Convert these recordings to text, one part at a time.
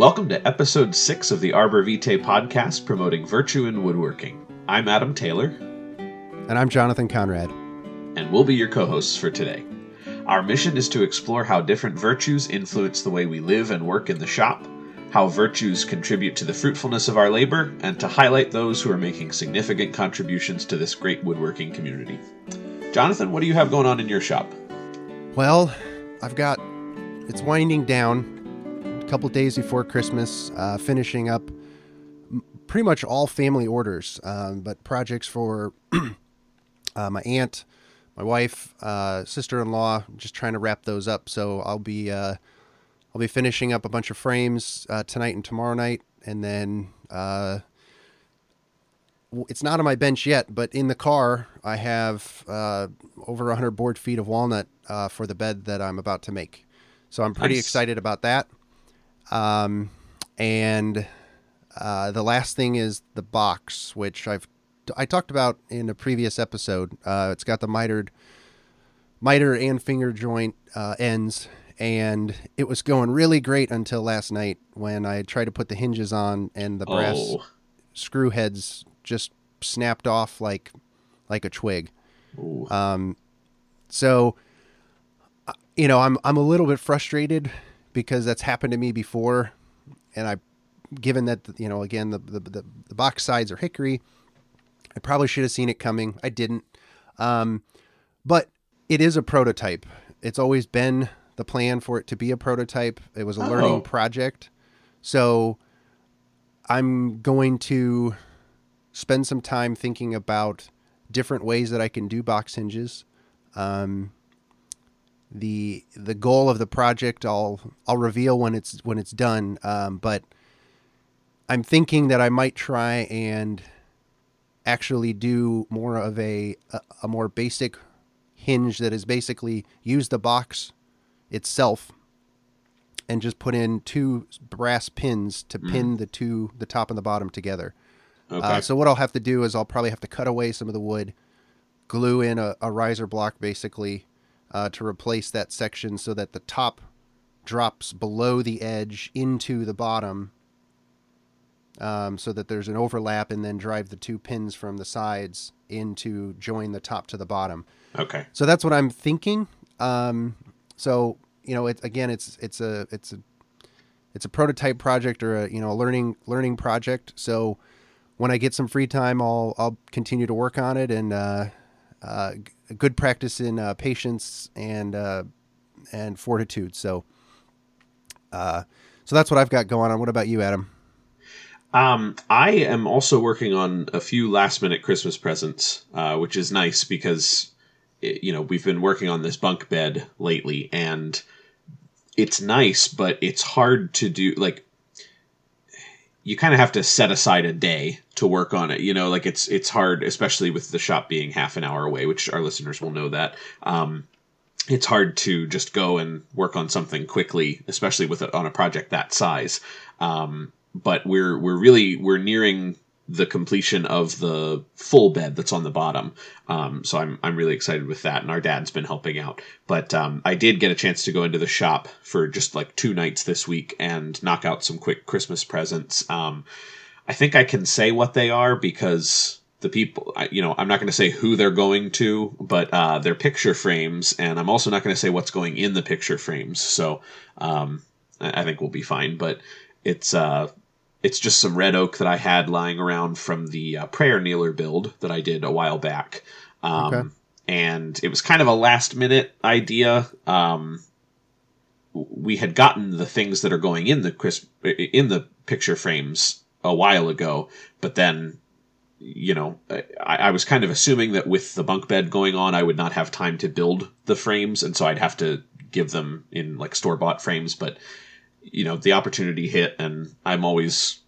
Welcome to episode 6 of the Arbor Vitae podcast promoting virtue in woodworking. I'm Adam Taylor. And I'm Jonathan Conrad. And we'll be your co hosts for today. Our mission is to explore how different virtues influence the way we live and work in the shop, how virtues contribute to the fruitfulness of our labor, and to highlight those who are making significant contributions to this great woodworking community. Jonathan, what do you have going on in your shop? Well, I've got it's winding down couple days before Christmas, uh, finishing up pretty much all family orders, um, but projects for uh, my aunt, my wife, uh, sister-in-law, just trying to wrap those up. So I'll be uh, I'll be finishing up a bunch of frames uh, tonight and tomorrow night, and then uh, it's not on my bench yet, but in the car I have over 100 board feet of walnut for the bed that I'm about to make. So I'm pretty nice. excited about that. Um, and uh, the last thing is the box, which I've I talked about in a previous episode. Uh, it's got the mitered miter and finger joint uh, ends, and it was going really great until last night when I tried to put the hinges on and the brass oh. screw heads just snapped off like like a twig. Ooh. Um, so uh, you know, I'm I'm a little bit frustrated because that's happened to me before, and I, given that you know, again the the, the, the box sides are hickory, I probably should have seen it coming. I didn't, um, but it is a prototype. It's always been the plan for it to be a prototype. It was a oh. learning project, so I'm going to spend some time thinking about different ways that I can do box hinges. Um, the the goal of the project I'll I'll reveal when it's when it's done. Um, but I'm thinking that I might try and actually do more of a, a, a more basic hinge that is basically use the box itself and just put in two brass pins to mm. pin the two the top and the bottom together. Okay. Uh, so what I'll have to do is I'll probably have to cut away some of the wood, glue in a, a riser block basically, uh, to replace that section so that the top drops below the edge into the bottom um, so that there's an overlap and then drive the two pins from the sides in to join the top to the bottom. Okay. So that's what I'm thinking. Um, so you know, it, again, it's it's a it's a it's a prototype project or a you know a learning learning project. So when I get some free time, I'll I'll continue to work on it and uh, uh, good practice in uh, patience and uh, and fortitude. So, uh, so that's what I've got going on. What about you, Adam? Um, I am also working on a few last minute Christmas presents, uh, which is nice because it, you know we've been working on this bunk bed lately, and it's nice, but it's hard to do. Like you kind of have to set aside a day to work on it. You know, like it's it's hard, especially with the shop being half an hour away, which our listeners will know that. Um, it's hard to just go and work on something quickly, especially with a, on a project that size. Um, but we're we're really we're nearing the completion of the full bed that's on the bottom. Um, so I'm I'm really excited with that, and our dad's been helping out. But um, I did get a chance to go into the shop for just like two nights this week and knock out some quick Christmas presents. Um, I think I can say what they are because the people, you know, I'm not going to say who they're going to, but uh, they're picture frames, and I'm also not going to say what's going in the picture frames. So um, I think we'll be fine. But it's uh, it's just some red oak that I had lying around from the uh, prayer kneeler build that I did a while back. Um, okay. And it was kind of a last minute idea. Um, we had gotten the things that are going in the crisp, in the picture frames a while ago, but then you know, I, I, was kind of assuming that with the bunk bed going on, I would not have time to build the frames, and so I'd have to give them in like store bought frames. But you know the opportunity hit and i'm always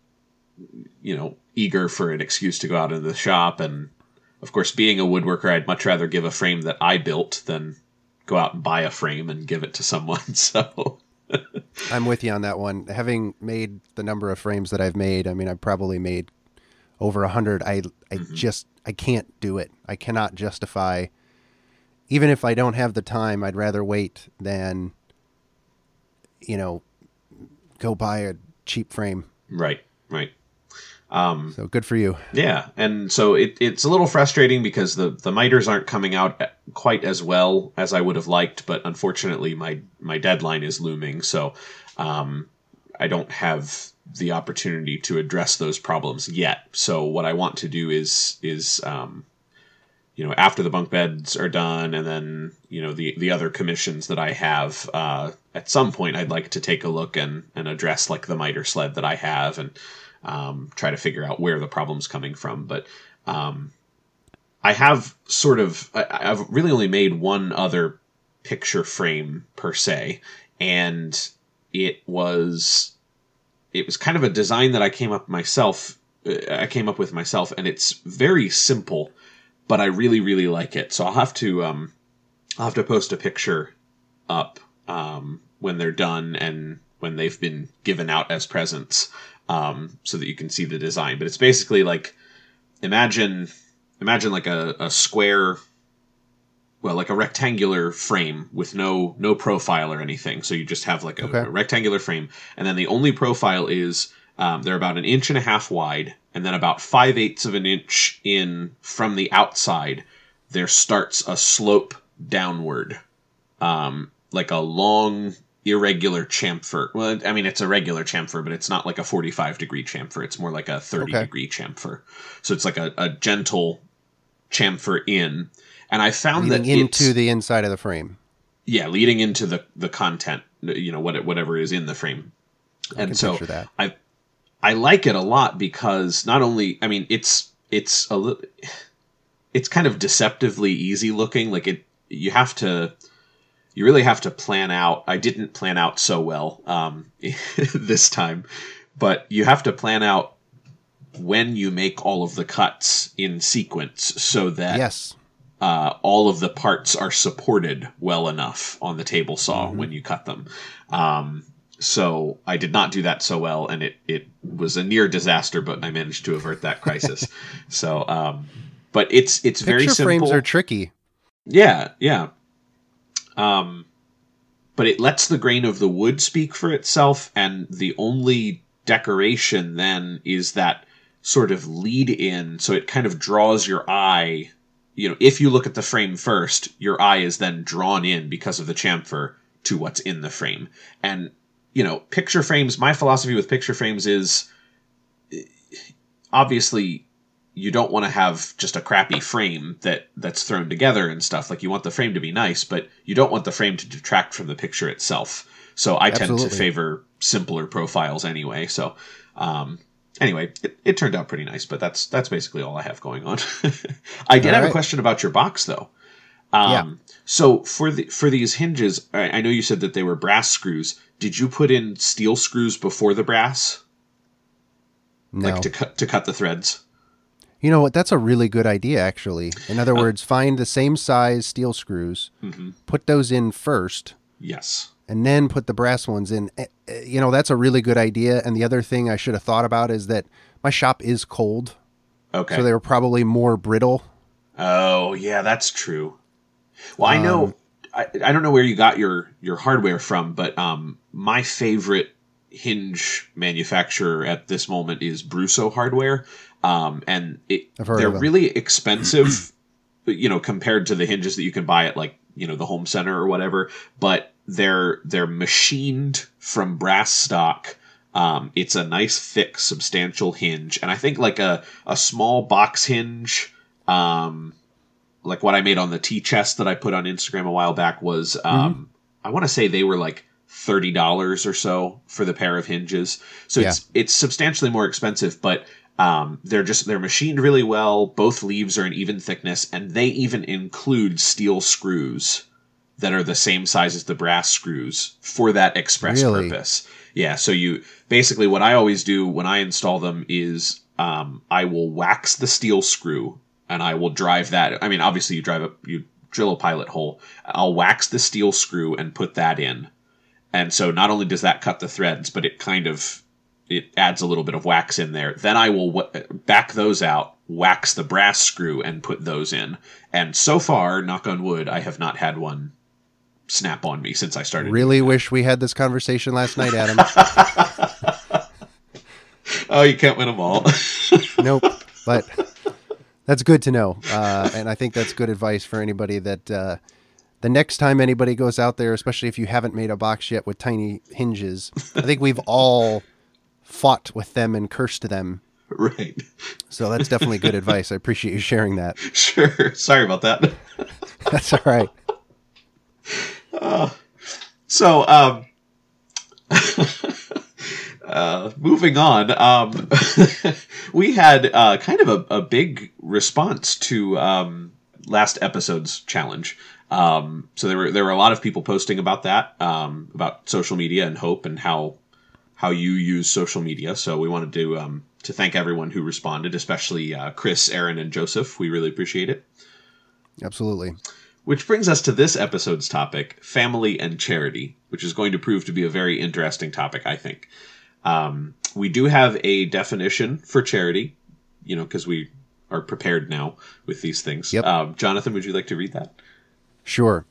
you know eager for an excuse to go out into the shop. And of course being a woodworker i'd much rather give a frame that i built than go out and buy a frame and give it to someone. So i'm with you on that one. Having made the number of frames that i've made i mean i've probably made over a hundred. I i mm-hmm. just i can't do it. I cannot justify even if i don't have the time i'd rather wait than you know go buy a cheap frame. Right, right. Um, so good for you. Yeah, and so it, it's a little frustrating because the the miters aren't coming out quite as well as I would have liked, but unfortunately my my deadline is looming, so um, I don't have the opportunity to address those problems yet. So what I want to do is is um, you know after the bunk beds are done, and then you know the the other commissions that I have. Uh, at some point, I'd like to take a look and and address like the miter sled that I have and um, try to figure out where the problem's coming from. But um, I have sort of I, I've really only made one other picture frame per se, and it was it was kind of a design that I came up myself. Uh, I came up with myself, and it's very simple, but I really really like it. So I'll have to um, I'll have to post a picture up um, when they're done and when they've been given out as presents um, so that you can see the design. But it's basically like imagine imagine like a, a square well like a rectangular frame with no no profile or anything so you just have like a, okay. a rectangular frame and then the only profile is um, they're about an inch and a half wide and then about five eighths of an inch in from the outside there starts a slope downward um, like a long irregular chamfer. Well, I mean, it's a regular chamfer, but it's not like a 45 degree chamfer. It's more like a 30 okay. degree chamfer. So it's like a, a gentle chamfer in. And I found leading that into the inside of the frame. Yeah, leading into the the content, you know, what whatever is in the frame. I and so that. I I like it a lot because not only I mean it's it's a little it's kind of deceptively easy looking. Like it you have to you really have to plan out. I didn't plan out so well um, this time, but you have to plan out when you make all of the cuts in sequence so that yes. Uh, all of the parts are supported well enough on the table saw mm-hmm. when you cut them. Um, so I did not do that so well, and it it was a near disaster, but I managed to avert that crisis. so, um, but it's it's Picture very simple. frames are tricky. Yeah, yeah. Um, but it lets the grain of the wood speak for itself, and the only decoration then is that sort of lead in, so it kind of draws your eye. You know, if you look at the frame first, your eye is then drawn in because of the chamfer to what's in the frame. And, you know, picture frames, my philosophy with picture frames is obviously you don't want to have just a crappy frame that that's thrown together and stuff. Like you want the frame to be nice, but you don't want the frame to detract from the picture itself. So I Absolutely. tend to favor simpler profiles anyway. So um, anyway, it, it, turned out pretty nice, but that's that's basically all I have going on. I did all have right. a question about your box though. Um, yeah. So for the for these hinges, I, I know you said that they were brass screws. Did you put in steel screws before the brass? No. Like to cut to cut the threads. You know what? That's a really good idea, actually. In other uh, words, find the same size steel screws, mm-hmm. put those in first. Yes. And then put the brass ones in. Eh, eh, you know, that's a really good idea. And the other thing I should have thought about is that my shop is cold. Okay. So they were probably more brittle. Oh, yeah, that's true. Well, I know. Um, I, I don't know where you got your your hardware from, but um, my favorite hinge manufacturer at this moment is Brusso Hardware um, and it, they're really expensive, you know, compared to the hinges that you can buy at like you know the home center or whatever. But they're they're machined from brass stock. Um, it's a nice, thick, substantial hinge, and I think like a a small box hinge, um, like what I made on the tea chest that I put on Instagram a while back was, um, mm-hmm. I want to say they were like thirty dollars or so for the pair of hinges. So yeah. it's it's substantially more expensive, but um, they're just they're machined really well. Both leaves are an even thickness, and they even include steel screws that are the same size as the brass screws for that express really? purpose. Yeah, so you basically what I always do when I install them is um, I will wax the steel screw and I will drive that. I mean, obviously you drive a you drill a pilot hole. I'll wax the steel screw and put that in. And so not only does that cut the threads, but it kind of it adds a little bit of wax in there. Then I will w- back those out, wax the brass screw, and put those in. And so far, knock on wood, I have not had one snap on me since I started. Really wish we had this conversation last night, Adam. oh, you can't win them all. nope. But that's good to know, uh, and I think that's good advice for anybody that uh, the next time anybody goes out there, especially if you haven't made a box yet with tiny hinges. I think we've all fought with them and cursed them. Right. So that's definitely good advice. I appreciate you sharing that. Sure. Sorry about that. that's all right. Uh, so, um, uh, moving on, um, we had uh, kind of a, a big response to um, last episode's challenge. Um, so there were there were a lot of people posting about that, um, about social media and hope and how how you use social media. So we wanted to um, to thank everyone who responded, especially uh, Chris, Aaron, and Joseph. We really appreciate it. Absolutely. Which brings us to this episode's topic family and charity, which is going to prove to be a very interesting topic, I think. Um, we do have a definition for charity, you know, because we are prepared now with these things. Yep. Um, Jonathan, would you like to read that? Sure.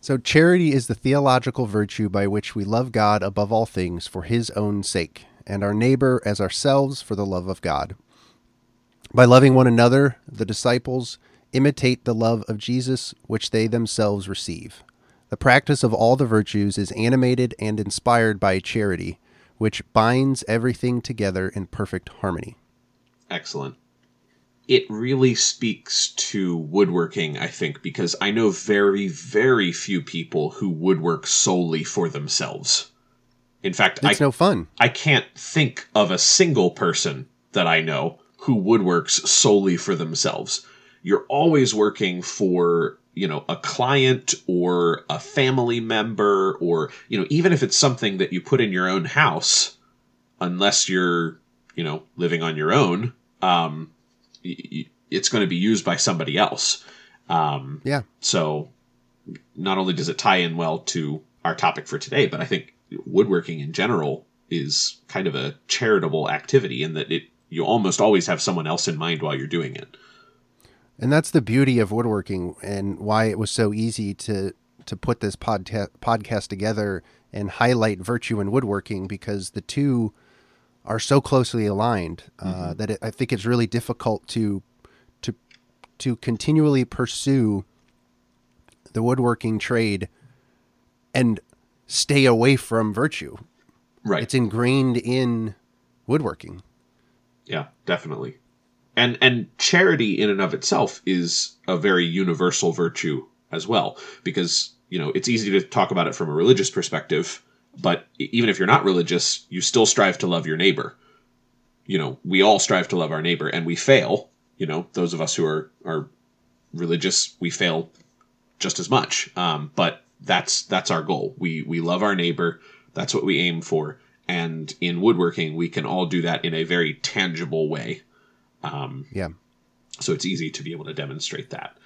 So, charity is the theological virtue by which we love God above all things for his own sake, and our neighbor as ourselves for the love of God. By loving one another, the disciples imitate the love of Jesus which they themselves receive. The practice of all the virtues is animated and inspired by charity, which binds everything together in perfect harmony. Excellent. It really speaks to woodworking, I think, because I know very, very few people who woodwork solely for themselves. In fact, it's I, no fun. I can't think of a single person that I know who woodworks solely for themselves you're always working for you know a client or a family member or you know even if it's something that you put in your own house unless you're you know living on your own um, it's going to be used by somebody else. Um, yeah. so not only does it tie in well to our topic for today but i think woodworking in general is kind of a charitable activity in that it you almost always have someone else in mind while you're doing it and that's the beauty of woodworking and why it was so easy to to put this podca- podcast together and highlight virtue in woodworking because the two are so closely aligned uh, mm-hmm. that it, I think it's really difficult to to to continually pursue the woodworking trade and stay away from virtue. Right. It's ingrained in woodworking. Yeah, definitely and and charity in and of itself is a very universal virtue as well because you know it's easy to talk about it from a religious perspective but even if you're not religious you still strive to love your neighbor. You know we all strive to love our neighbor and we fail. You know those of us who are are religious we fail just as much. Um, but that's that's our goal. We we love our neighbor. That's what we aim for. And in woodworking we can all do that in a very tangible way um, yeah. So it's easy to be able to demonstrate that.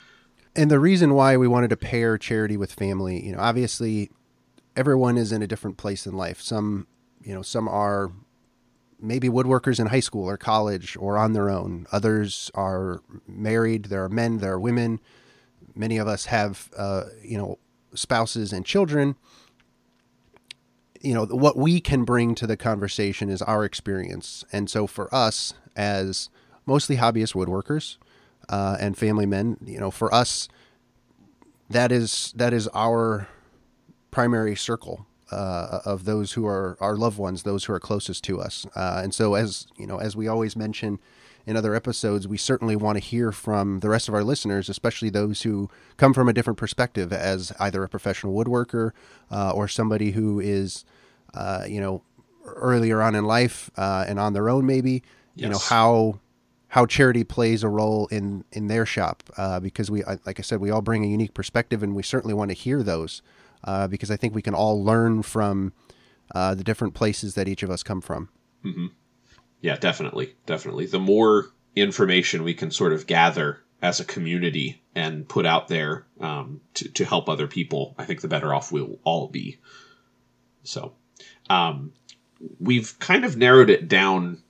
And the reason why we wanted to pair charity with family, you know, obviously everyone is in a different place in life. Some, you know, some are maybe woodworkers in high school or college or on their own. Others are married. There are men, there are women. Many of us have, uh, you know, spouses and children. You know, what we can bring to the conversation is our experience. And so for us as mostly hobbyist woodworkers uh, and family men. You know, for us, that is that is our primary circle uh, of those who are our loved ones, those who are closest to us. Uh, and so, as you know, as we always mention in other episodes, we certainly want to hear from the rest of our listeners, especially those who come from a different perspective, as either a professional woodworker uh, or somebody who is, uh, you know, earlier on in life uh, and on their own, maybe. Yes. You know how how charity plays a role in in their shop uh, because we like I said we all bring a unique perspective and we certainly want to hear those uh, because I think we can all learn from uh, the different places that each of us come from. Mm-hmm. Yeah, definitely, definitely. The more information we can sort of gather as a community and put out there um, to to help other people, I think the better off we'll all be. So, um, we've kind of narrowed it down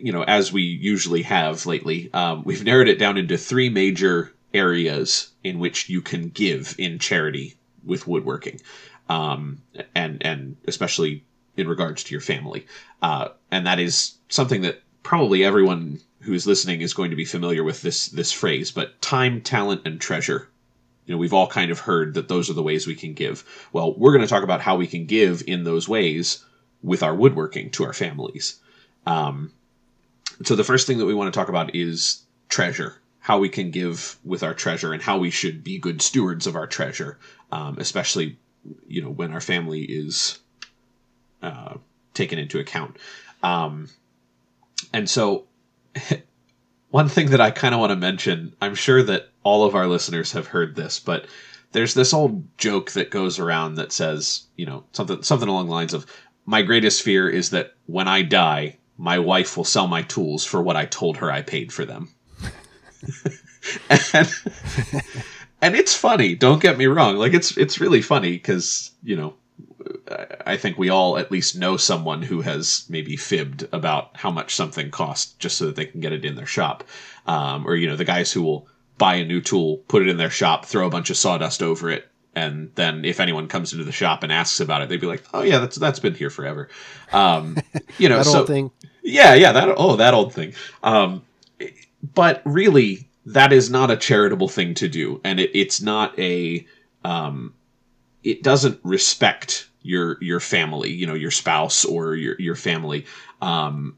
you know, as we usually have lately, um, we've narrowed it down into three major areas in which you can give in charity with woodworking, um, and and especially in regards to your family, uh, and that is something that probably everyone who's listening is going to be familiar with this this phrase. But time, talent, and treasure. You know, we've all kind of heard that those are the ways we can give. Well, we're going to talk about how we can give in those ways with our woodworking to our families. Um, so the first thing that we want to talk about is treasure how we can give with our treasure and how we should be good stewards of our treasure, um, especially you know when our family is uh, taken into account. Um, and so, one thing that I kind of want to mention, I'm sure that all of our listeners have heard this, but there's this old joke that goes around that says, you know, something something along the lines of, "My greatest fear is that when I die, my wife will sell my tools for what I told her I paid for them." and, and it's funny. Don't get me wrong. Like it's it's really funny because you know I think we all at least know someone who has maybe fibbed about how much something costs just so that they can get it in their shop, um, or you know the guys who will buy a new tool, put it in their shop, throw a bunch of sawdust over it, and then if anyone comes into the shop and asks about it, they'd be like, "Oh yeah, that's that's been here forever." Um, you know, that so old thing. yeah, yeah, that oh that old thing. Um, but really, that is not a charitable thing to do, and it, it's not a. Um, it doesn't respect your your family, you know, your spouse or your your family, um,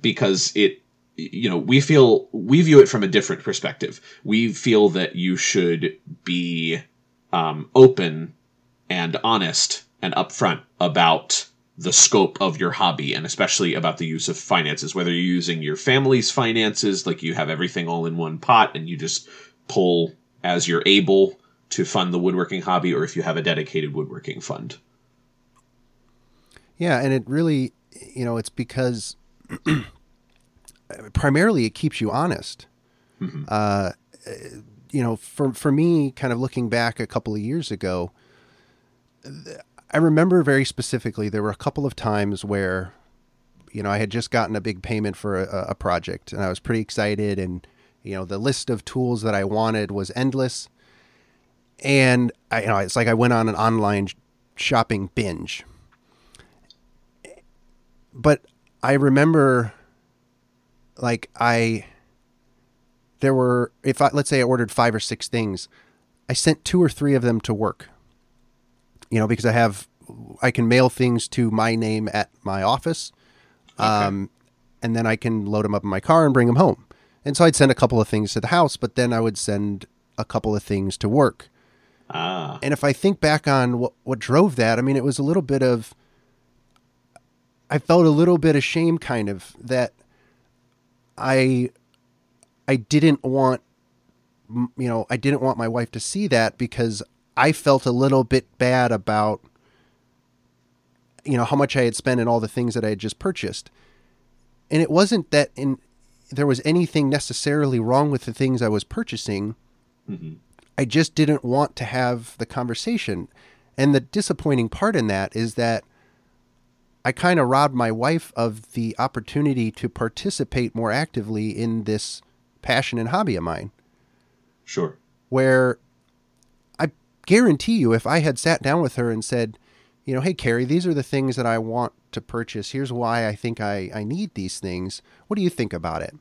because it you know we feel we view it from a different perspective. We feel that you should be um, open and honest and upfront about the scope of your hobby and especially about the use of finances whether you're using your family's finances like you have everything all in one pot and you just pull as you're able to fund the woodworking hobby or if you have a dedicated woodworking fund Yeah, and it really, you know, it's because primarily it keeps you honest. Mhm. Uh, you know, for for me, kind of looking back a couple of years ago, I remember very specifically there were a couple of times where, you know, I had just gotten a big payment for a, a project, and I was pretty excited, and you know, the list of tools that I wanted was endless, and I, you know, it's like I went on an online shopping binge. But I remember like I there were if I let's say I ordered 5 or 6 things, I sent 2 or 3 of them to work. You know, because I have I can mail things to my name at my office. Um and then I can load them up in my car and bring them home. And so I'd send a couple of things to the house, but then I would send a couple of things to work. ah And if I think back on what, what drove that, I mean, it was a little bit of, I felt a little bit ashamed kind of that I, I didn't want, you know, I didn't want my wife to see that because I felt a little bit bad about, you know, how much I had spent and all the things that I had just purchased. And it wasn't that in, there was anything necessarily wrong with the things I was purchasing. Mhm. I just didn't want to have the conversation. And the disappointing part in that is that I kind of robbed my wife of the opportunity to participate more actively in this passion and hobby of mine. sure Where I guarantee you, if I had sat down with her and said, you know, hey, Carrie, these are the things that I want to purchase. Here's why I think I, I need these things. What do you think about it?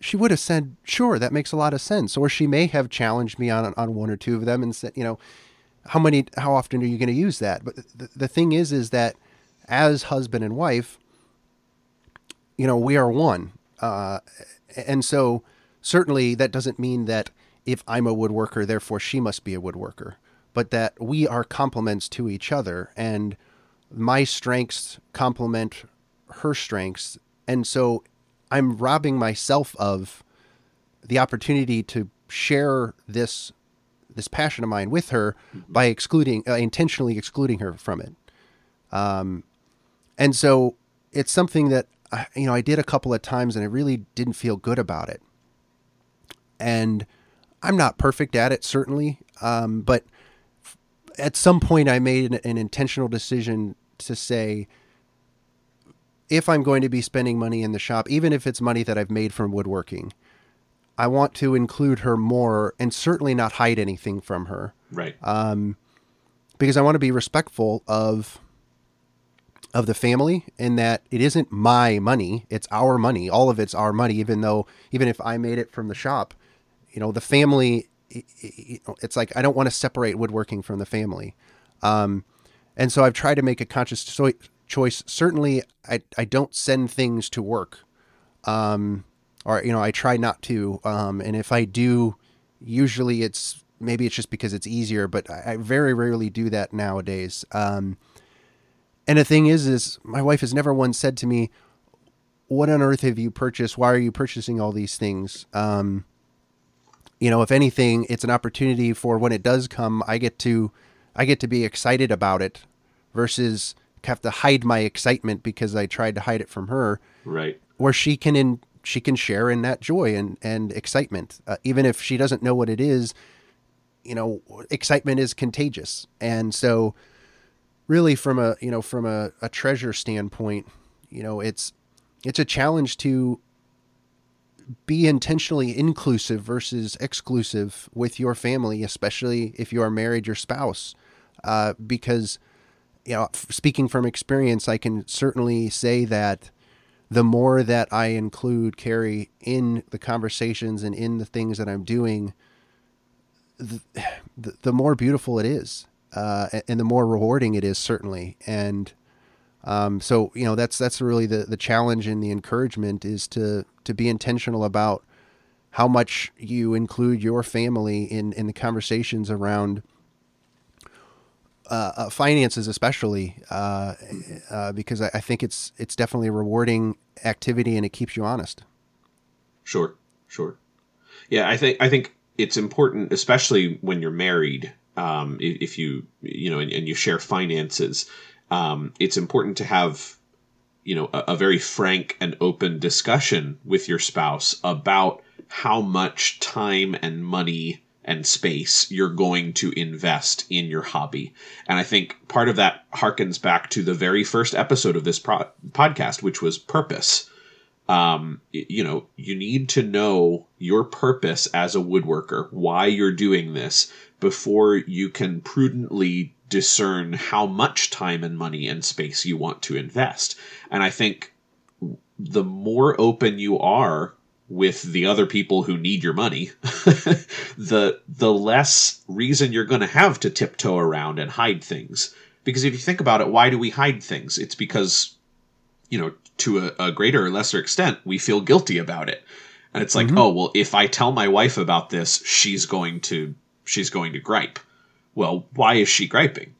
She would have said, sure, that makes a lot of sense. Or she may have challenged me on, on one or two of them and said, you know, how many, how often are you going to use that? But the, the thing is, is that as husband and wife, you know, we are one. Uh, and so certainly that doesn't mean that if I'm a woodworker, therefore she must be a woodworker, but that we are complements to each other and my strengths complement her strengths. And so I'm robbing myself of the opportunity to share this this passion of mine with her by excluding uh, intentionally excluding her from it. Um, and so it's something that I, you know I did a couple of times and I really didn't feel good about it. And I'm not perfect at it certainly, um, but f- at some point I made an, an intentional decision to say if I'm going to be spending money in the shop, even if it's money that I've made from woodworking, I want to include her more and certainly not hide anything from her right um, because I want to be respectful of of the family in that it isn't my money, it's our money. All of it's our money, even though, even if I made it from the shop, you know, the family, it's like I don't want to separate woodworking from the family. Um, and so I've tried to make a conscious choice. Certainly, I, I don't send things to work. Um, or, you know, I try not to. Um, and if I do, usually it's maybe it's just because it's easier, but I, I very rarely do that nowadays. Um, and the thing is, is my wife has never once said to me, "What on earth have you purchased? Why are you purchasing all these things?" Um, you know, if anything, it's an opportunity for when it does come, I get to, I get to be excited about it, versus have to hide my excitement because I tried to hide it from her. Right. Where she can in she can share in that joy and and excitement, uh, even if she doesn't know what it is. You know, excitement is contagious, and so really from a you know from a, a treasure standpoint you know it's it's a challenge to be intentionally inclusive versus exclusive with your family especially if you are married your spouse uh, because you know speaking from experience i can certainly say that the more that i include carrie in the conversations and in the things that i'm doing the, the, the more beautiful it is uh, and the more rewarding it is certainly. And um, so you know that's that's really the the challenge and the encouragement is to to be intentional about how much you include your family in in the conversations around. Uh, uh, finances, especially, uh, uh because I, I think it's it's definitely a rewarding activity and it keeps you honest. Sure, sure. Yeah, I think I think it's important, especially when you're married, um, if you you know and, and you share finances, um, it's important to have you know a, a, very frank and open discussion with your spouse about how much time and money and space you're going to invest in your hobby. And I think part of that harkens back to the very first episode of this pro- podcast, which was purpose. Um, you know, you need to know your purpose as a woodworker, why you're doing this, before you can prudently discern how much time and money and space you want to invest. And I think the more open you are with the other people who need your money, the the less reason you're going to have to tiptoe around and hide things. Because if you think about it, why do we hide things? It's because, you know, to a, a greater or lesser extent, we feel guilty about it. And it's like, mm-hmm. oh, well, if I tell my wife about this, she's going to she's going to gripe. Well, why is she griping?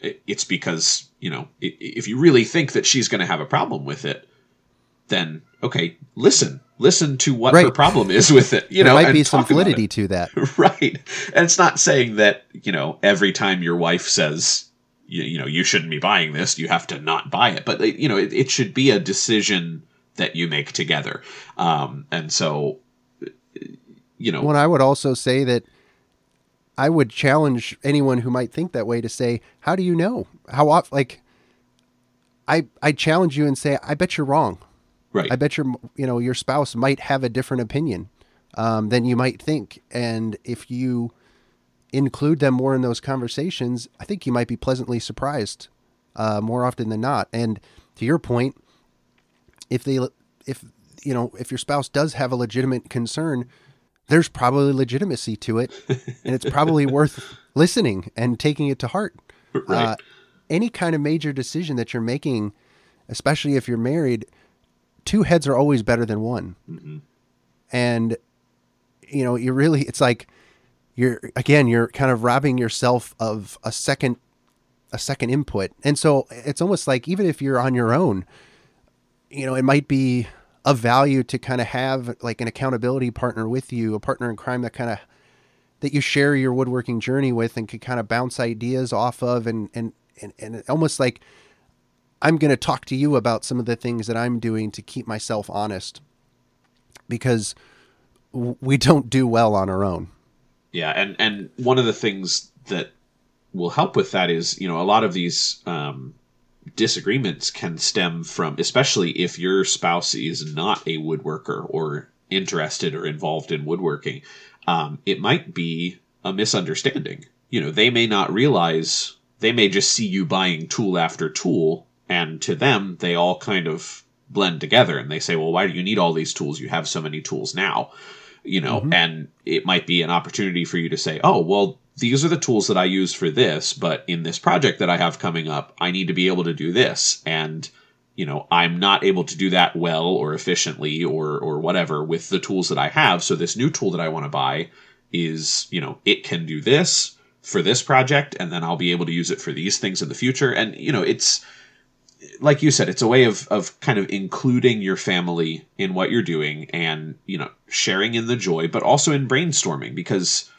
It's because, you know, if you really think that she's going to have a problem with it, then okay, listen, listen to what right. her problem is with it. You know, there know, might be some validity to that, right? And it's not saying that you know every time your wife says you, you know you shouldn't be buying this, you have to not buy it. But you know, it, it should be a decision that you make together. Um, and so, you know, when I would also say that I would challenge anyone who might think that way to say, "How do you know? How often?" Like, I I challenge you and say, "I bet you're wrong." Right. I bet your you know your spouse might have a different opinion um, than you might think, and if you include them more in those conversations, I think you might be pleasantly surprised uh, more often than not. And to your point, if they if you know if your spouse does have a legitimate concern there's probably legitimacy to it, and it's probably worth listening and taking it to heart. Right. Uh, any kind of major decision that you're making, especially if you're married, two heads are always better than one. Mm-hmm. And you know, you really it's like you're again you're kind of robbing yourself of a second a second input. And so it's almost like even if you're on your own, you know, it might be of value to kind of have like an accountability partner with you, a partner in crime that kind of that you share your woodworking journey with and can kind of bounce ideas off of and and and, and almost like I'm going to talk to you about some of the things that I'm doing to keep myself honest because we don't do well on our own. Yeah, and and one of the things that will help with that is, you know, a lot of these um, disagreements can stem from, especially if your spouse is not a woodworker or interested or involved in woodworking, um, it might be a misunderstanding. You know, they may not realize, they may just see you buying tool after tool And to them, they all kind of blend together and they say, well, why do you need all these tools? You have so many tools now, you know, mm-hmm. and it might be an opportunity for you to say, oh, well, these are the tools that I use for this, but in this project that I have coming up, I need to be able to do this. And, you know, I'm not able to do that well or efficiently or, or whatever with the tools that I have. So this new tool that I want to buy is, you know, it can do this for this project and then I'll be able to use it for these things in the future. And, you know, it's, like you said, it's a way of, of kind of including your family in what you're doing and, you know, sharing in the joy, but also in brainstorming because,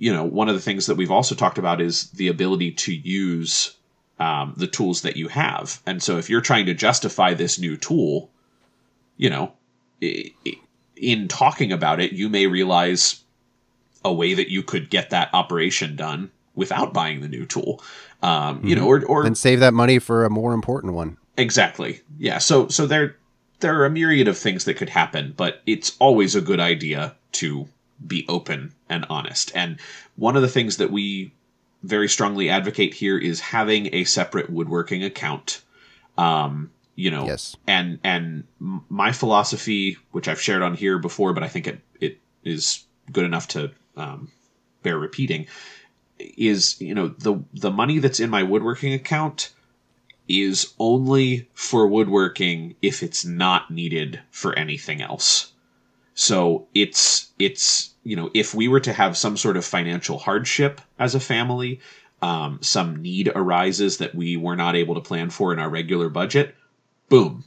you know, one of the things that we've also talked about is the ability to use um, the tools that you have. And so if you're trying to justify this new tool, you know, in talking about it, you may realize a way that you could get that operation done without buying the new tool. Um, mm-hmm. You know, or, or and save that money for a more important one. Exactly. Yeah. So so there there are a myriad of things that could happen, but it's always a good idea to be open and honest. And one of the things that we very strongly advocate here is having a separate woodworking account. Um, you know, yes. and and my philosophy, which I've shared on here before, but I think it it is good enough to um, bear repeating, is you know the the money that's in my woodworking account is only for woodworking if it's not needed for anything else. So it's it's you know if we were to have some sort of financial hardship as a family, um, some need arises that we were not able to plan for in our regular budget, boom,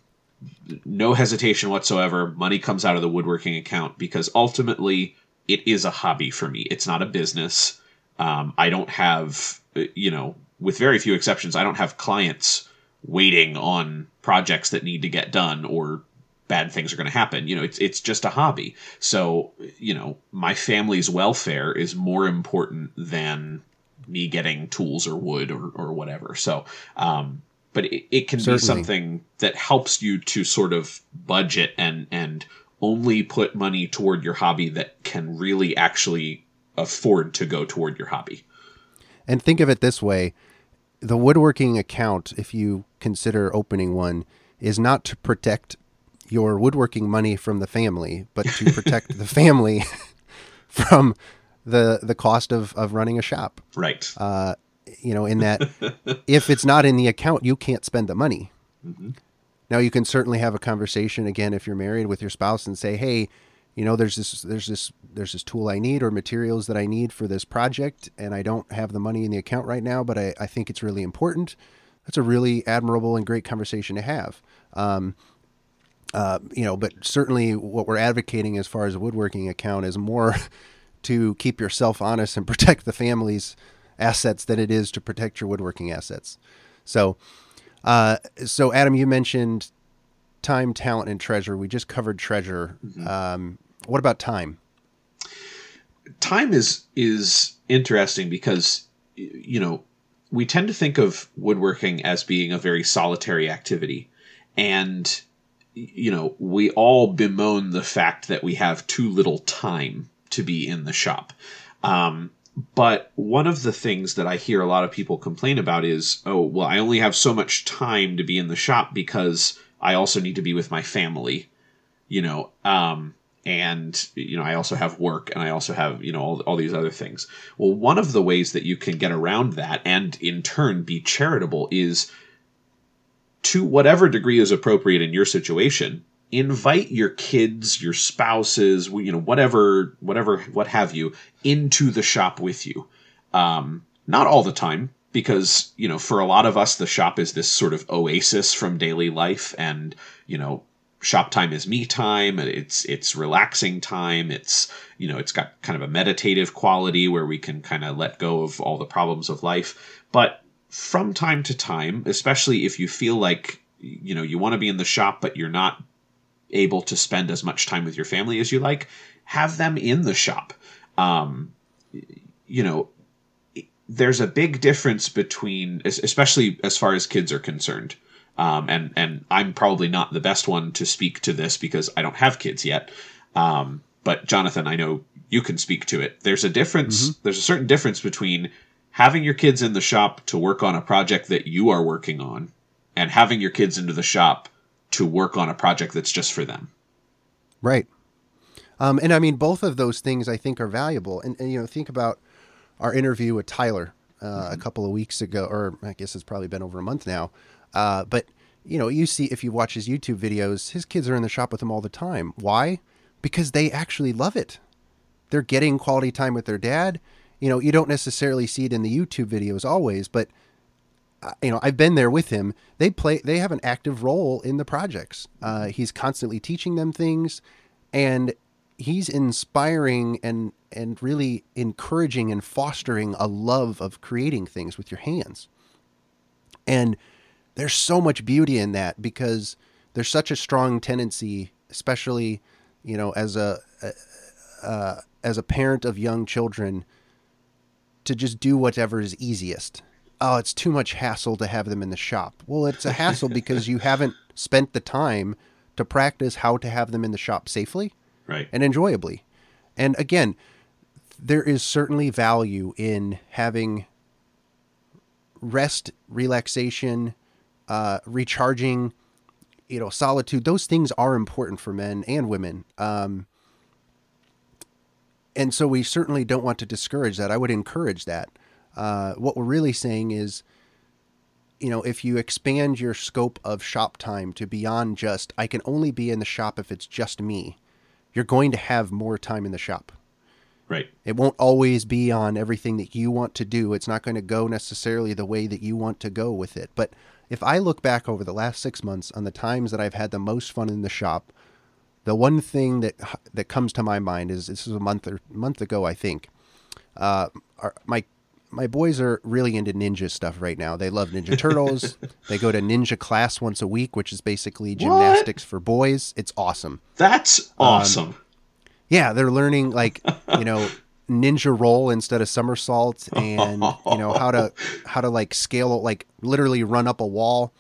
no hesitation whatsoever. Money comes out of the woodworking account because ultimately it is a hobby for me. It's not a business. Um, I don't have, you know, with very few exceptions, I don't have clients waiting on projects that need to get done or bad things are going to happen. You know, it's it's just a hobby. So, you know, my family's welfare is more important than me getting tools or wood or, or whatever. So, um, but it, it can Certainly. be something that helps you to sort of budget and and only put money toward your hobby that can really actually afford to go toward your hobby. And think of it this way the woodworking account, if you consider opening one, is not to protect your woodworking money from the family, but to protect the family from the the cost of, of running a shop. Right. Uh, you know, in that if it's not in the account, you can't spend the money. Mm-hmm. Now you can certainly have a conversation again if you're married with your spouse and say, "Hey, you know, there's this there's this there's this tool I need or materials that I need for this project, and I don't have the money in the account right now, but I, I think it's really important." That's a really admirable and great conversation to have. Um, uh, you know, but certainly what we're advocating as far as a woodworking account is more to keep yourself honest and protect the family's assets than it is to protect your woodworking assets. So, uh, so Adam, you mentioned time, talent, and treasure. We just covered treasure. Mm-hmm. Um, what about time? Time is is interesting because you know we tend to think of woodworking as being a very solitary activity, and you know we all bemoan the fact that we have too little time to be in the shop. Um, but one of the things that I hear a lot of people complain about is, oh, well, I only have so much time to be in the shop because I also need to be with my family, you know, um, and you know I also have work and I also have you know all, all these other things. Well, one of the ways that you can get around that and in turn be charitable is to whatever degree is appropriate in your situation invite your kids your spouses you know whatever whatever what have you into the shop with you. Um, not all the time because you know for a lot of us the shop is this sort of oasis from daily life and you know shop time is me time it's it's relaxing time it's you know it's got kind of a meditative quality where we can kind of let go of all the problems of life. But from time to time especially if you feel like you know you want to be in the shop but you're not able to spend as much time with your family as you like have them in the shop um, you know there's a big difference between, especially as far as kids are concerned. Um, and and I'm probably not the best one to speak to this because I don't have kids yet. Um, but Jonathan, I know you can speak to it. There's a difference. Mm-hmm. There's a certain difference between having your kids in the shop to work on a project that you are working on, and having your kids into the shop to work on a project that's just for them. Right. Um, and I mean, both of those things I think are valuable. And, and you know, think about our interview with Tyler uh, mm-hmm. a couple of weeks ago, or I guess it's probably been over a month now. Uh, but you know, you see if you watch his YouTube videos, his kids are in the shop with him all the time. Why? Because they actually love it. They're getting quality time with their dad. You know, you don't necessarily see it in the YouTube videos always, but uh, you know, I've been there with him. They play. They have an active role in the projects. Uh, he's constantly teaching them things, and he's inspiring and and really encouraging and fostering a love of creating things with your hands. And there's so much beauty in that because there's such a strong tendency, especially, you know, as a, uh, as a parent of young children, to just do whatever is easiest. Oh, it's too much hassle to have them in the shop. Well, it's a hassle because you haven't spent the time to practice how to have them in the shop safely right. and enjoyably. And again, there is certainly value in having rest, relaxation, uh, recharging, you know, solitude. Those things are important for men and women. Um, and so we certainly don't want to discourage that. I would encourage that. Uh, what we're really saying is, you know, if you expand your scope of shop time to beyond just, I can only be in the shop if it's just me, you're going to have more time in the shop. Right. It won't always be on everything that you want to do. It's not going to go necessarily the way that you want to go with it. But if I look back over the last six months on the times that I've had the most fun in the shop, the one thing that that comes to my mind is this is a month or month ago, I think. Uh, our, my my boys are really into ninja stuff right now. They love Ninja Turtles. they go to ninja class once a week, which is basically gymnastics what? for boys. It's awesome. That's awesome. Um, yeah, they're learning like you know ninja roll instead of somersault and you know how to how to like scale like literally run up a wall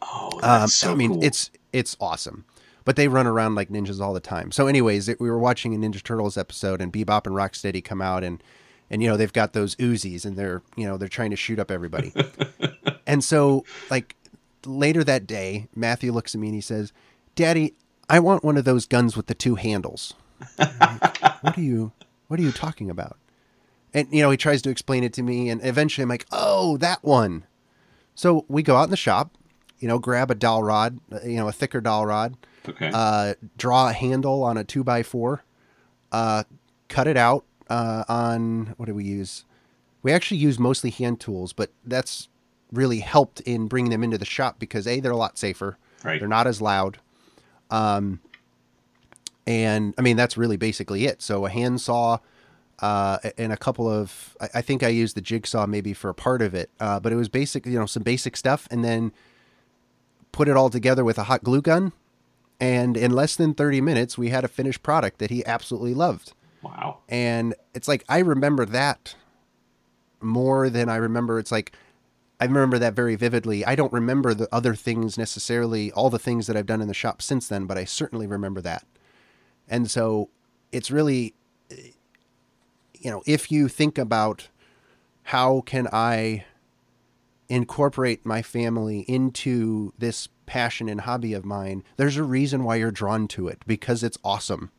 oh um, so i mean cool. it's it's awesome but they run around like ninjas all the time so anyways it, we were watching a ninja turtles episode and bebop and rocksteady come out and and you know they've got those uzis and they're you know they're trying to shoot up everybody and so like later that day matthew looks at me and he says daddy i want one of those guns with the two handles like, what are you what are you talking about? And, you know, he tries to explain it to me. And eventually I'm like, oh, that one. So we go out in the shop, you know, grab a dowel rod, you know, a thicker dowel rod, okay. uh, draw a handle on a two by four, uh, cut it out uh, on, what do we use? We actually use mostly hand tools, but that's really helped in bringing them into the shop because A, they're a lot safer. Right. They're not as loud. Um, and I mean that's really basically it. So a handsaw uh, and a couple of I, I, think I used the jigsaw maybe for a part of it, uh, but it was basic you know some basic stuff, and then put it all together with a hot glue gun, and in less than thirty minutes we had a finished product that he absolutely loved. Wow! And it's like I remember that more than I remember. It's like I remember that very vividly. I don't remember the other things necessarily, all the things that I've done in the shop since then, but I certainly remember that. And so it's really, you know, if you think about how can I incorporate my family into this passion and hobby of mine, there's a reason why you're drawn to it because it's awesome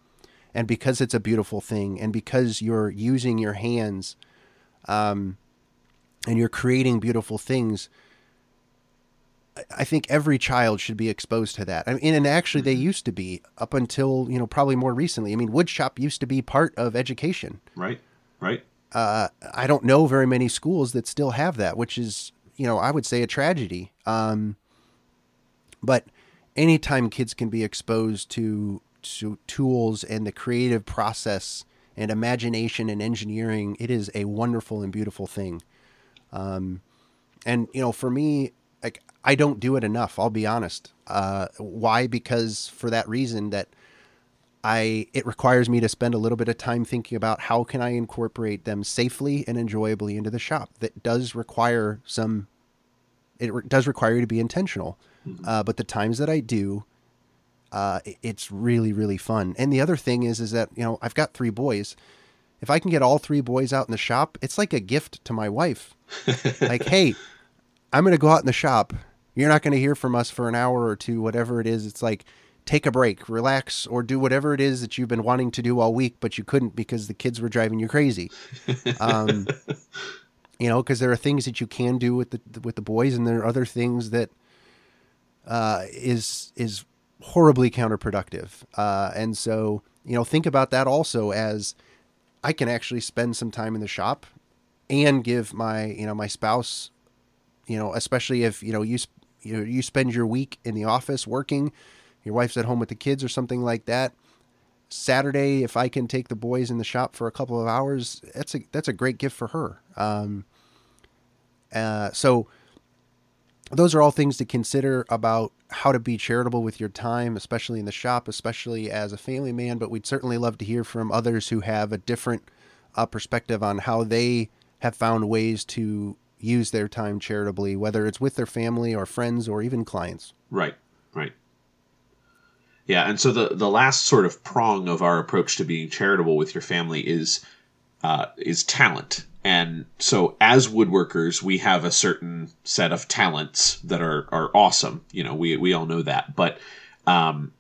and because it's a beautiful thing and because you're using your hands um, and you're creating beautiful things I think every child should be exposed to that. I mean, and actually, they mm-hmm. used to be up until you know probably more recently. I mean, woodshop used to be part of education. Right. Right. Uh, I don't know very many schools that still have that, which is you know I would say a tragedy. Um, but anytime kids can be exposed to to tools and the creative process and imagination and engineering, it is a wonderful and beautiful thing. Um, and you know, for me, like I don't do it enough. I'll be honest. Uh, why? Because for that reason that I it requires me to spend a little bit of time thinking about how can I incorporate them safely and enjoyably into the shop. That does require some. It re- does require you to be intentional, mm-hmm. uh, but the times that I do, uh, it's really really fun. And the other thing is, is that you know I've got three boys. If I can get all three boys out in the shop, it's like a gift to my wife. like, hey, I'm going to go out in the shop You're not going to hear from us for an hour or two, whatever it is. It's like take a break, relax, or do whatever it is that you've been wanting to do all week, but you couldn't because the kids were driving you crazy. Um, you know, because there are things that you can do with the with the boys, and there are other things that uh, is is horribly counterproductive. Uh, and so, you know, think about that also as I can actually spend some time in the shop and give my you know my spouse, you know, especially if you know you you know, you spend your week in the office working, your wife's at home with the kids or something like that. Saturday, if I can take the boys in the shop for a couple of hours, that's a that's a great gift for her. Um, uh, so those are all things to consider about how to be charitable with your time, especially in the shop, especially as a family man. But we'd certainly love to hear from others who have a different uh, perspective on how they have found ways to use their time charitably, whether it's with their family or friends or even clients. Right, right. Yeah, and so the the last sort of prong of our approach to being charitable with your family is uh, is talent. And so as woodworkers, we have a certain set of talents that are are awesome. You know, we we all know that, but um,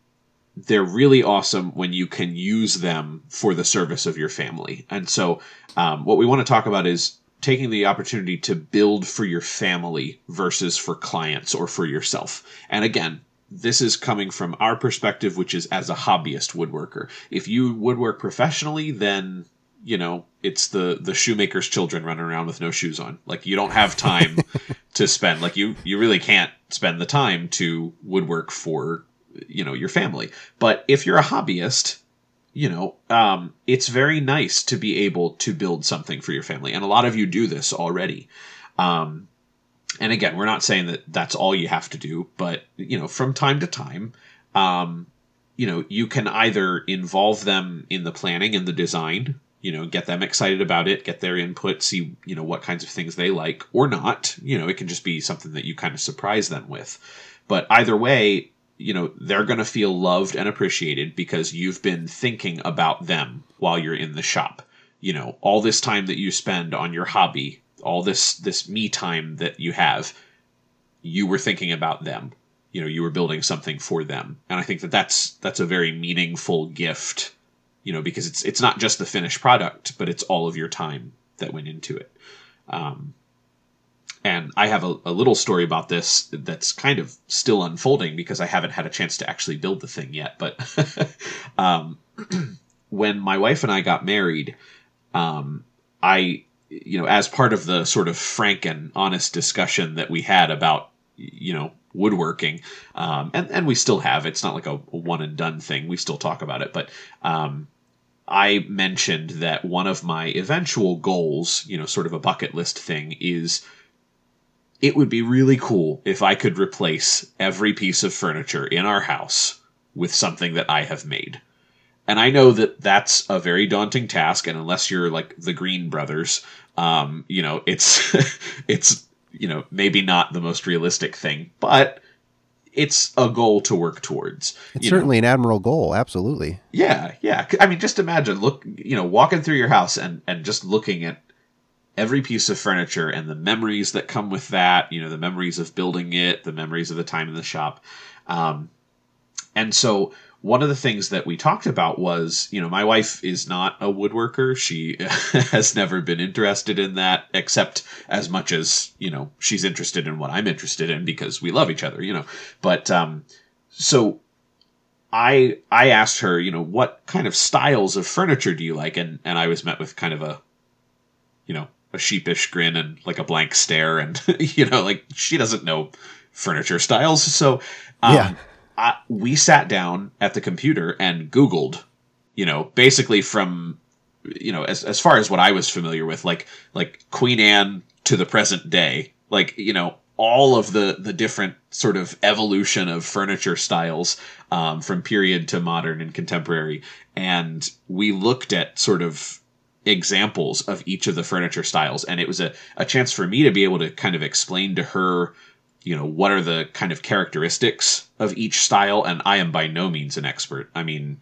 they're really awesome when you can use them for the service of your family. And so, um, what we want to talk about is taking the opportunity to build for your family versus for clients or for yourself. And again, this is coming from our perspective, which is as a hobbyist woodworker. If you woodwork professionally, then you know it's the the shoemaker's children running around with no shoes on. Like you don't have time to spend. Like you you really can't spend the time to woodwork for you know your family. But if you're a hobbyist, you know, um, it's very nice to be able to build something for your family, and a lot of you do this already. Um, and again, we're not saying that that's all you have to do, but you know, from time to time, um, you know, you can either involve them in the planning and the design, you know, get them excited about it, get their input, see, you know, what kinds of things they like or not. You know, it can just be something that you kind of surprise them with. But either way, you know they're going to feel loved and appreciated because you've been thinking about them while you're in the shop you know all this time that you spend on your hobby all this this me time that you have you were thinking about them you know you were building something for them and i think that that's that's a very meaningful gift you know because it's it's not just the finished product but it's all of your time that went into it um, and I have a, a, little story about this that's kind of still unfolding because I haven't had a chance to actually build the thing yet. But um, when my wife and I got married, um, I, you know, as part of the sort of frank and honest discussion that we had about, you know, woodworking, um, and, and we still have, it's not like a, one and done thing. We still talk about it, but um, I mentioned that one of my eventual goals, you know, sort of a bucket list thing, is it would be really cool if I could replace every piece of furniture in our house with something that I have made. And I know that that's a very daunting task, and unless you're like the Greene Brothers, um, you know, it's it's you know maybe not the most realistic thing, but it's a goal to work towards. It's certainly know. an admirable goal, absolutely. Yeah, yeah. I mean, just imagine look, you know, walking through your house and and just looking at every piece of furniture and the memories that come with that, you know, the memories of building it, the memories of the time in the shop. Um, and so one of the things that we talked about was, you know, my wife is not a woodworker. She has never been interested in that, except as much as, you know, she's interested in what I'm interested in because we love each other, you know. But um, so I I asked her, you know, what kind of styles of furniture do you like? And and I was met with kind of a, you know, a sheepish grin and like a blank stare, and you know, like she doesn't know furniture styles. So, um, yeah, I, we sat down at the computer and Googled, you know, basically from you know as as far as what I was familiar with, like like Queen Anne to the present day, like you know all of the the different sort of evolution of furniture styles um, from period to modern and contemporary. And we looked at sort of examples of each of the furniture styles. And it was a, a chance for me to be able to kind of explain to her you know what are the kind of characteristics of each style and i am by no means an expert i mean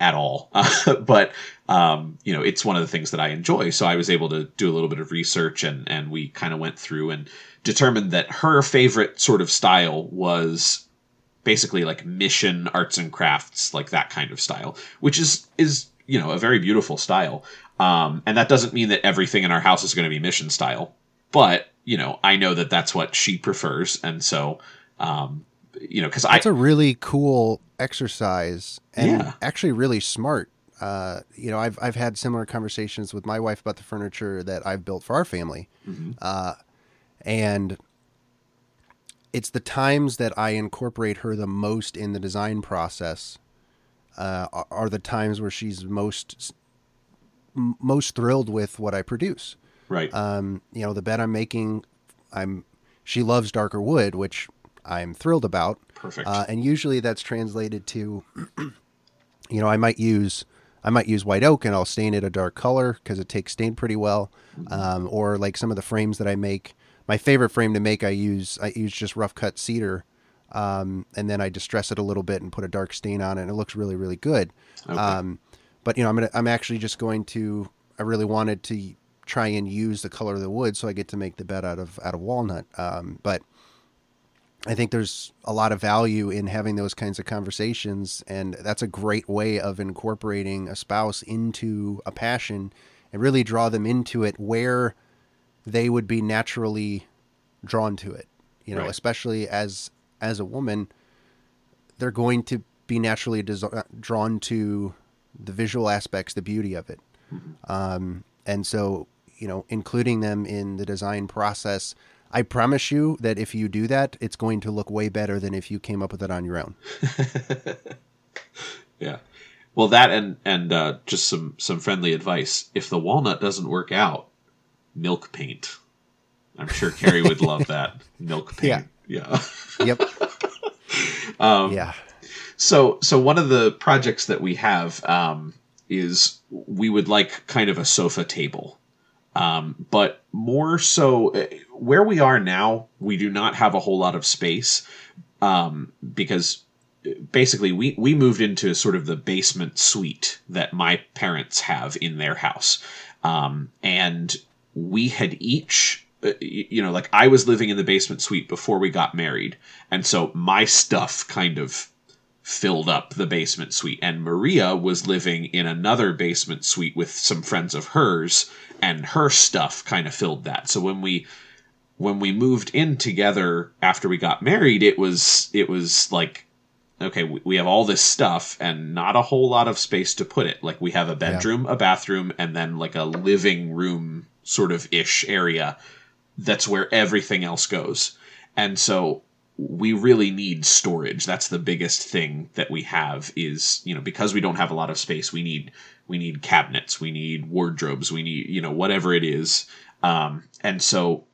at all. But um, you know, it's one of the things that I enjoy. So I was able to do a little bit of research, and and we kind of went through and determined that her favorite sort of style was basically like mission arts and crafts, like that kind of style, which is is you know a very beautiful style. Um, and that doesn't mean that everything in our house is going to be mission style, but you know, I know that that's what she prefers, and so um, you know, because I it's a really cool exercise and yeah. actually really smart. Uh, you know, I've I've had similar conversations with my wife about the furniture that I've built for our family, mm-hmm. uh, and it's the times that I incorporate her the most in the design process uh, are the times where she's most most thrilled with what I produce. Right. Um, you know, the bed I'm making, I'm she loves darker wood, which I'm thrilled about. Perfect. Uh, and usually that's translated to, you know, I might use I might use white oak and I'll stain it a dark color because it takes stain pretty well. Mm-hmm. Um, or like some of the frames that I make, my favorite frame to make, I use I use just rough cut cedar, um, and then I distress it a little bit and put a dark stain on it, and it looks really really good. Okay. Um, but you know, I'm gonna I'm actually just going to. I really wanted to try and use the color of the wood, so I get to make the bed out of out of walnut. Um, but I think there's a lot of value in having those kinds of conversations, and that's a great way of incorporating a spouse into a passion and really draw them into it where they would be naturally drawn to it. You know, right. especially as as a woman, they're going to be naturally des- drawn to the visual aspects, the beauty of it. Mm-hmm. Um, and so, you know, including them in the design process I promise you that if you do that, it's going to look way better than if you came up with it on your own. yeah. Well, that and and uh, just some some friendly advice. If the walnut doesn't work out, milk paint. I'm sure Carrie would love that milk paint. Yeah. Yeah. yep. um, yeah. So so one of the projects that we have um, is we would like kind of a sofa table um, but more so, uh, where we are now, we do not have a whole lot of space um, because uh, basically we, we moved into sort of the basement suite that my parents have in their house. Um, and we had each, uh, you know, like I was living in the basement suite before we got married. And so my stuff kind of filled up the basement suite. And Maria was living in another basement suite with some friends of hers and her stuff kind of filled that. So when we when we moved in together after we got married, it was it was like okay, we, have all this stuff and not a whole lot of space to put it. Like we have a bedroom, yeah. a bathroom, and then like a living room sort of ish area that's where everything else goes. And so we really need storage. That's the biggest thing that we have is, you know, because we don't have a lot of space, we need we need cabinets, we need wardrobes, we need, you know, whatever it is. Um, and so,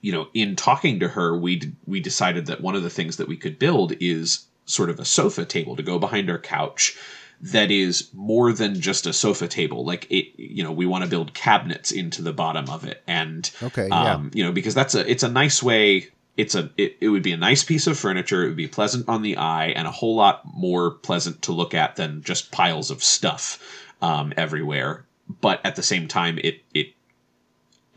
you know, in talking to her, we we decided that one of the things that we could build is sort of a sofa table to go behind our couch that is more than just a sofa table. Like it, you know, we want to build cabinets into the bottom of it, and okay, um, yeah. you know, because that's a it's a nice way it's a it, it would be a nice piece of furniture. It would be pleasant on the eye and a whole lot more pleasant to look at than just piles of stuff um, everywhere. But at the same time it it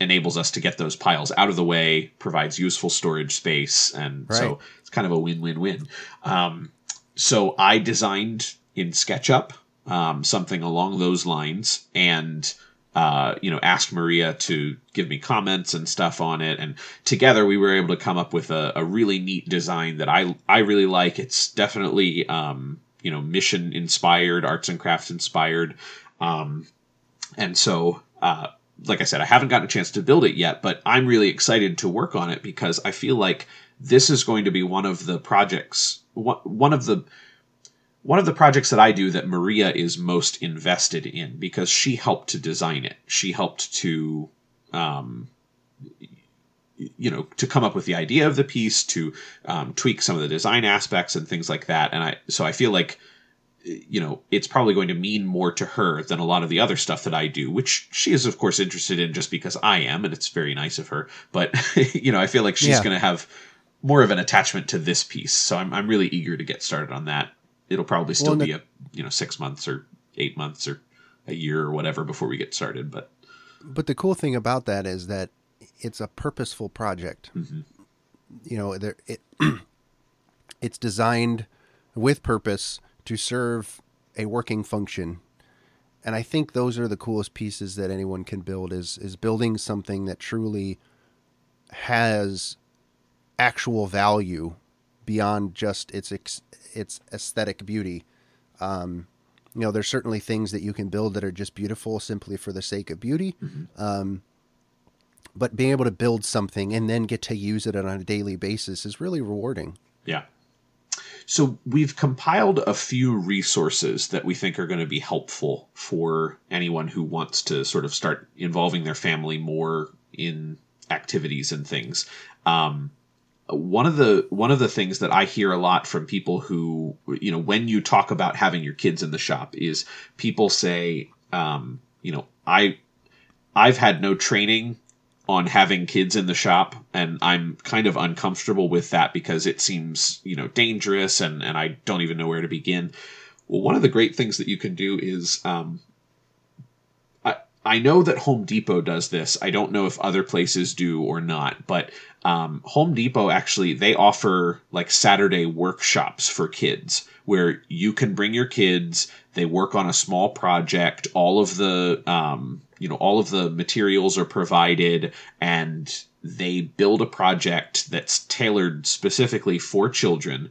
enables us to get those piles out of the way provides useful storage space and right. so it's kind of a win-win-win. Um, so i designed in sketchup um, something along those lines and uh, you know, asked Maria to give me comments and stuff on it, and together we were able to come up with a, a really neat design that I I really like. It's definitely um, you know mission inspired, arts and crafts inspired, um, and so. Uh, like I said, I haven't gotten a chance to build it yet, but I'm really excited to work on it because I feel like this is going to be one of the projects, one of the one of the projects that I do that Maria is most invested in because she helped to design it. She helped to, um, you know, to come up with the idea of the piece, to um, tweak some of the design aspects and things like that. And I, so I feel like, you know, it's probably going to mean more to her than a lot of the other stuff that I do, which she is, of course, interested in just because I am, and it's very nice of her. But, you know, I feel like she's yeah. going to have more of an attachment to this piece. So I'm, I'm really eager to get started on that it'll probably still Well, be a you know six months or eight months or a year or whatever before we get started. But But the cool thing about that is that it's a purposeful project. Mm-hmm. You know, there it it's designed with purpose to serve a working function. And I think those are the coolest pieces that anyone can build is is building something that truly has actual value beyond just its ex- its aesthetic beauty. Um, you know, there's certainly things that you can build that are just beautiful simply for the sake of beauty. Um, but being able to build something and then get to use it on a daily basis is really rewarding. Yeah. So we've compiled a few resources that we think are going to be helpful for anyone who wants to sort of start involving their family more in activities and things. Um, one of the one of the things that I hear a lot from people who you know when you talk about having your kids in the shop is people say um, you know I I've had no training on having kids in the shop and I'm kind of uncomfortable with that because it seems, you know, dangerous and, and I don't even know where to begin. Well, one of the great things that you can do is um, I, know that Home Depot does this. I don't know if other places do or not, but um, Home Depot actually they offer like Saturday workshops for kids where you can bring your kids. They work on a small project. All of the um, you know all of the materials are provided, and they build a project that's tailored specifically for children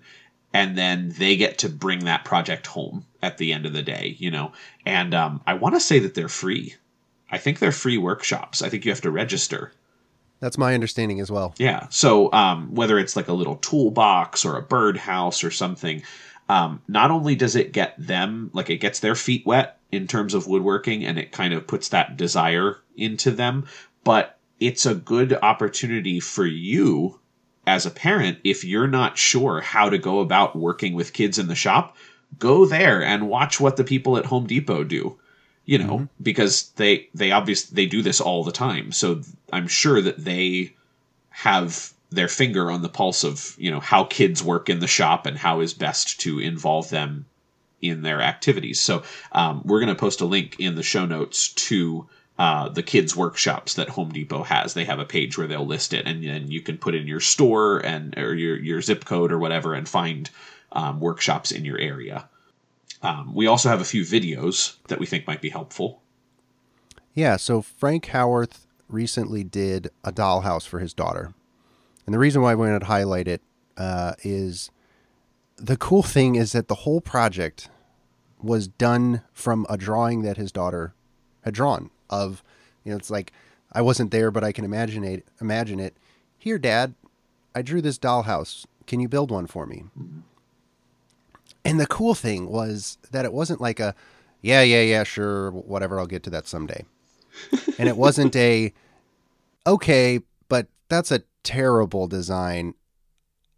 and then they get to bring that project home at the end of the day, you know. And um, I want to say that they're free. I think they're free workshops. I think you have to register. That's my understanding as well. Yeah. So um, whether it's like a little toolbox or a birdhouse or something, um, not only does it get them like it gets their feet wet in terms of woodworking, and it kind of puts that desire into them, but it's a good opportunity for you as a parent if you're not sure how to go about working with kids in the shop. Go there and watch what the people at Home Depot do you know because they they obviously they do this all the time. So i'm sure that they have their finger on the pulse of you know how kids work in the shop and how is best to involve them in their activities. So um, we're going to post a link in the show notes to uh, the kids workshops that home depot has. They have a page where they'll list it and then you can put in your store and or your, your zip code or whatever and find um, workshops in your area um, we also have a few videos that we think might be helpful. Yeah, so Frank Howarth recently did a dollhouse for his daughter. And the reason why I wanted to highlight it uh, is the cool thing is that the whole project was done from a drawing that his daughter had drawn of, you know, it's like, I wasn't there, but I can imagine it. Imagine it. Here, Dad, I drew this dollhouse. Can you build one for me? And the cool thing was that it wasn't like a, yeah, yeah, yeah, sure, whatever, I'll get to that someday. and it wasn't a, okay, but that's a terrible design.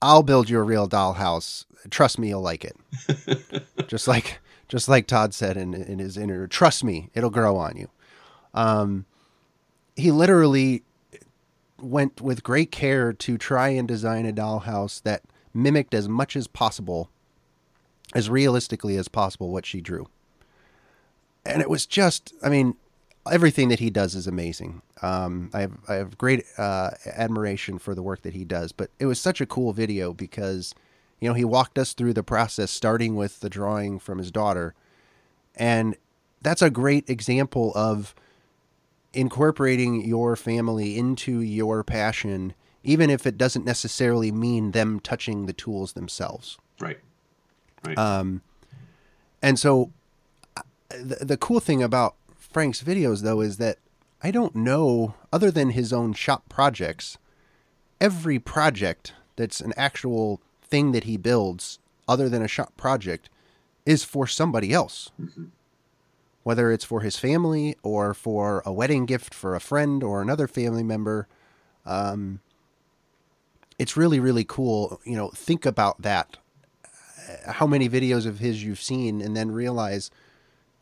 I'll build you a real dollhouse. Trust me, you'll like it. just like, just like Todd said in, in his interview, trust me, it'll grow on you. Um, he literally went with great care to try and design a dollhouse that mimicked as much as possible as realistically as possible what she drew. And it was just, I mean, everything that he does is amazing. Um, I have I have great uh, admiration for the work that he does. But it was such a cool video because, you know, he walked us through the process, starting with the drawing from his daughter, and that's a great example of incorporating your family into your passion, even if it doesn't necessarily mean them touching the tools themselves. Right. Right. Um, and so uh, the, the cool thing about Frank's videos, though, is that I don't know, other than his own shop projects, every project that's an actual thing that he builds, other than a shop project, is for somebody else. Whether it's for his family or for a wedding gift for a friend or another family member. Um, it's really, really cool. You know, think about that how many videos of his you've seen and then realize,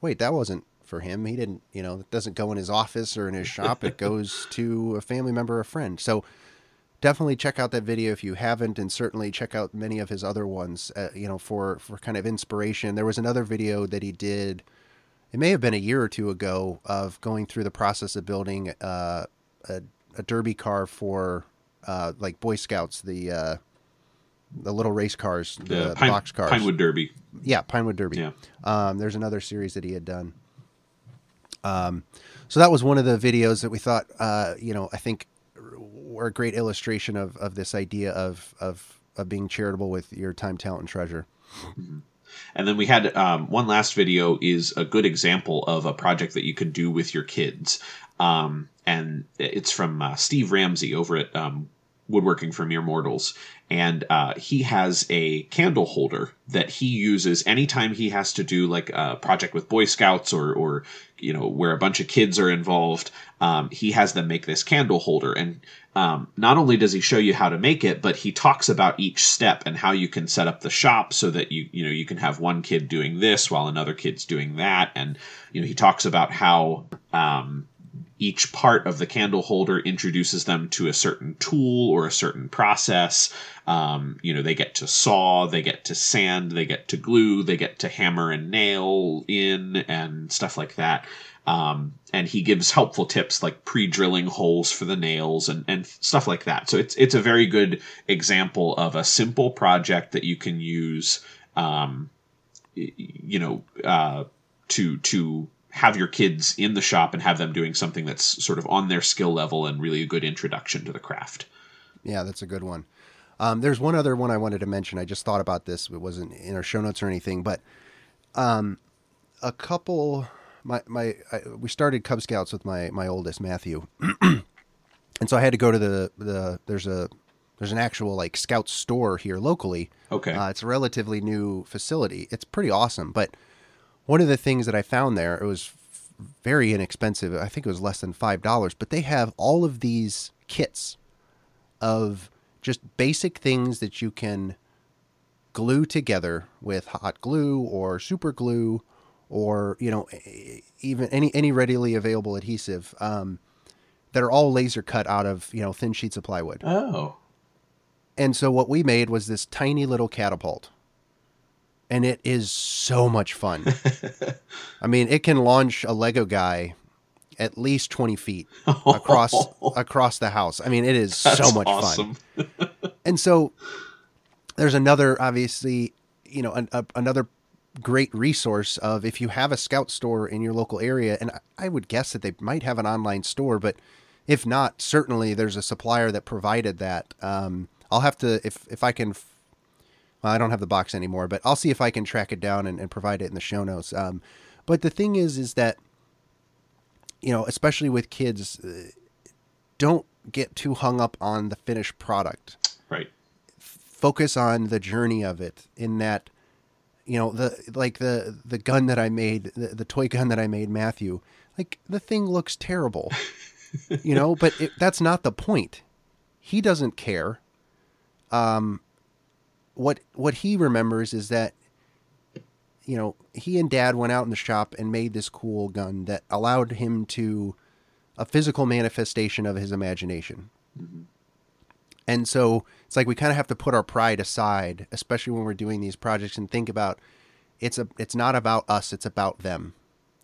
wait, that wasn't for him. He didn't, you know, it doesn't go in his office or in his shop. It goes to a family member or a friend. So definitely check out that video if you haven't, and certainly check out many of his other ones. Uh, you know, for for kind of inspiration. There was another video that he did. It may have been a year or two ago of going through the process of building uh, a, a derby car for uh, like Boy Scouts, the uh, the little race cars, the, Pine, box cars. Pinewood Derby. Yeah, Pinewood Derby. Yeah. Um, there's another series that he had done. Um, so that was one of the videos that we thought, uh, you know, I think were a great illustration of, of this idea of, of, of being charitable with your time, talent, and treasure. And then we had um, one last video is a good example of a project that you could do with your kids. Um, and it's from uh, Steve Ramsey over at um, Woodworking for Mere Mortals. And uh, he has a candle holder that he uses anytime he has to do like a project with Boy Scouts or, or you know, where a bunch of kids are involved. Um, he has them make this candle holder. And um, not only does he show you how to make it, but he talks about each step and how you can set up the shop so that you you know you can have one kid doing this while another kid's doing that, and you know he talks about how um, each part of the candle holder introduces them to a certain tool or a certain process. Um, you know, they get to saw, they get to sand, they get to glue, they get to hammer and nail in, and stuff like that. Um, and he gives helpful tips like pre-drilling holes for the nails and, and stuff like that. So it's it's a very good example of a simple project that you can use, um, you know, uh, to to have your kids in the shop and have them doing something that's sort of on their skill level and really a good introduction to the craft. Yeah, that's a good one. Um, there's one other one I wanted to mention. I just thought about this. It wasn't in our show notes or anything, but um, a couple. My my I, we started Cub Scouts with my my oldest Matthew, and so I had to go to the the there's a there's an actual like scout store here locally. Okay, uh, it's a relatively new facility. It's pretty awesome, but one of the things that I found there it was very inexpensive. I think it was less than five dollars, but they have all of these kits of just basic things that you can glue together with hot glue or super glue or you know even any any readily available adhesive um, that are all laser cut out of you know thin sheets of plywood. Oh. And so what we made was this tiny little catapult. And it is so much fun. I mean, it can launch a Lego guy at least 20 feet across across the house. I mean, it is That's so much awesome. fun. and so there's another obviously, you know, an, a, another great resource of if you have a scout store in your local area and I- I would guess that they might have an online store, but if not, certainly there's a supplier that provided that. Um, I'll have to if if I can. f- Well, I don't have the box anymore, but I'll see if I can track it down and, and provide it in the show notes. Um, but the thing is, is that you know, especially with kids, uh, don't get too hung up on the finished product. Right. Focus on the journey of it. In that, you know, the like the the gun that I made, the, the toy gun that I made, Matthew. Like the thing looks terrible, you know, but it, that's not the point. He doesn't care. Um, what what he remembers is that you know, he and dad went out in the shop and made this cool gun that allowed him to a physical manifestation of his imagination. Mm-hmm. And so it's like we kind of have to put our pride aside, especially when we're doing these projects and think about it's a it's not about us, it's about them.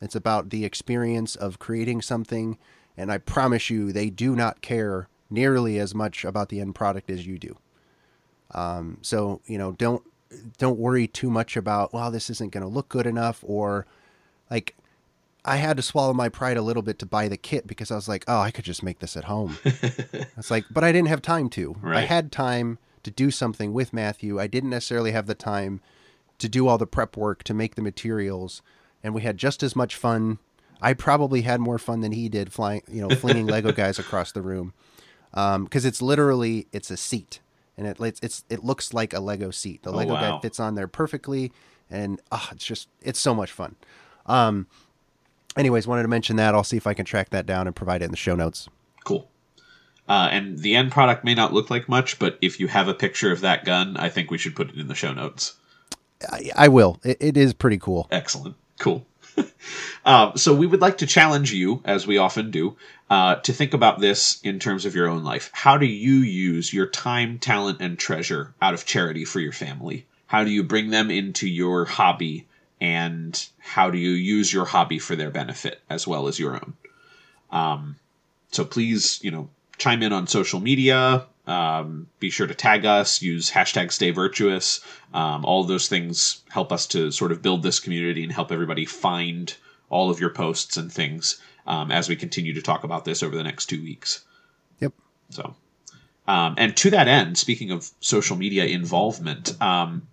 It's about the experience of creating something and I promise you they do not care nearly as much about the end product as you do. Um, so, you know, don't don't worry too much about well this isn't going to look good enough or like i had to swallow my pride a little bit to buy the kit because i was like oh i could just make this at home. It's like but i didn't have time to. I had time to do something with matthew. I didn't necessarily have the time to do all the prep work to make the materials and we had just as much fun. I probably had more fun than he did flying you know flinging lego guys across the room. Because it's literally it's a seat and it it's, it's it looks like a Lego seat. The Oh, Lego wow. guy fits on there perfectly, and ah, it's just it's so much fun. Um, anyways, wanted to mention that. I'll see if I can track that down and provide it in the show notes. Cool. Uh, and the end product may not look like much, but if you have a picture of that gun, I think we should put it in the show notes. I, I will. It, it is pretty cool. Excellent. Cool. Um, so we would like to challenge you, as we often do, uh, to think about this in terms of your own life. How do you use your time, talent, and treasure out of charity for your family? How do you bring them into your hobby, and how do you use your hobby for their benefit as well as your own? Um, so please, you know, chime in on social media. Um, be sure to tag us. Use hashtag Stay Virtuous. Um, all those things help us to sort of build this community and help everybody find all of your posts and things um, as we continue to talk about this over the next two weeks. Yep. So, um, and to that end, speaking of social media involvement, um,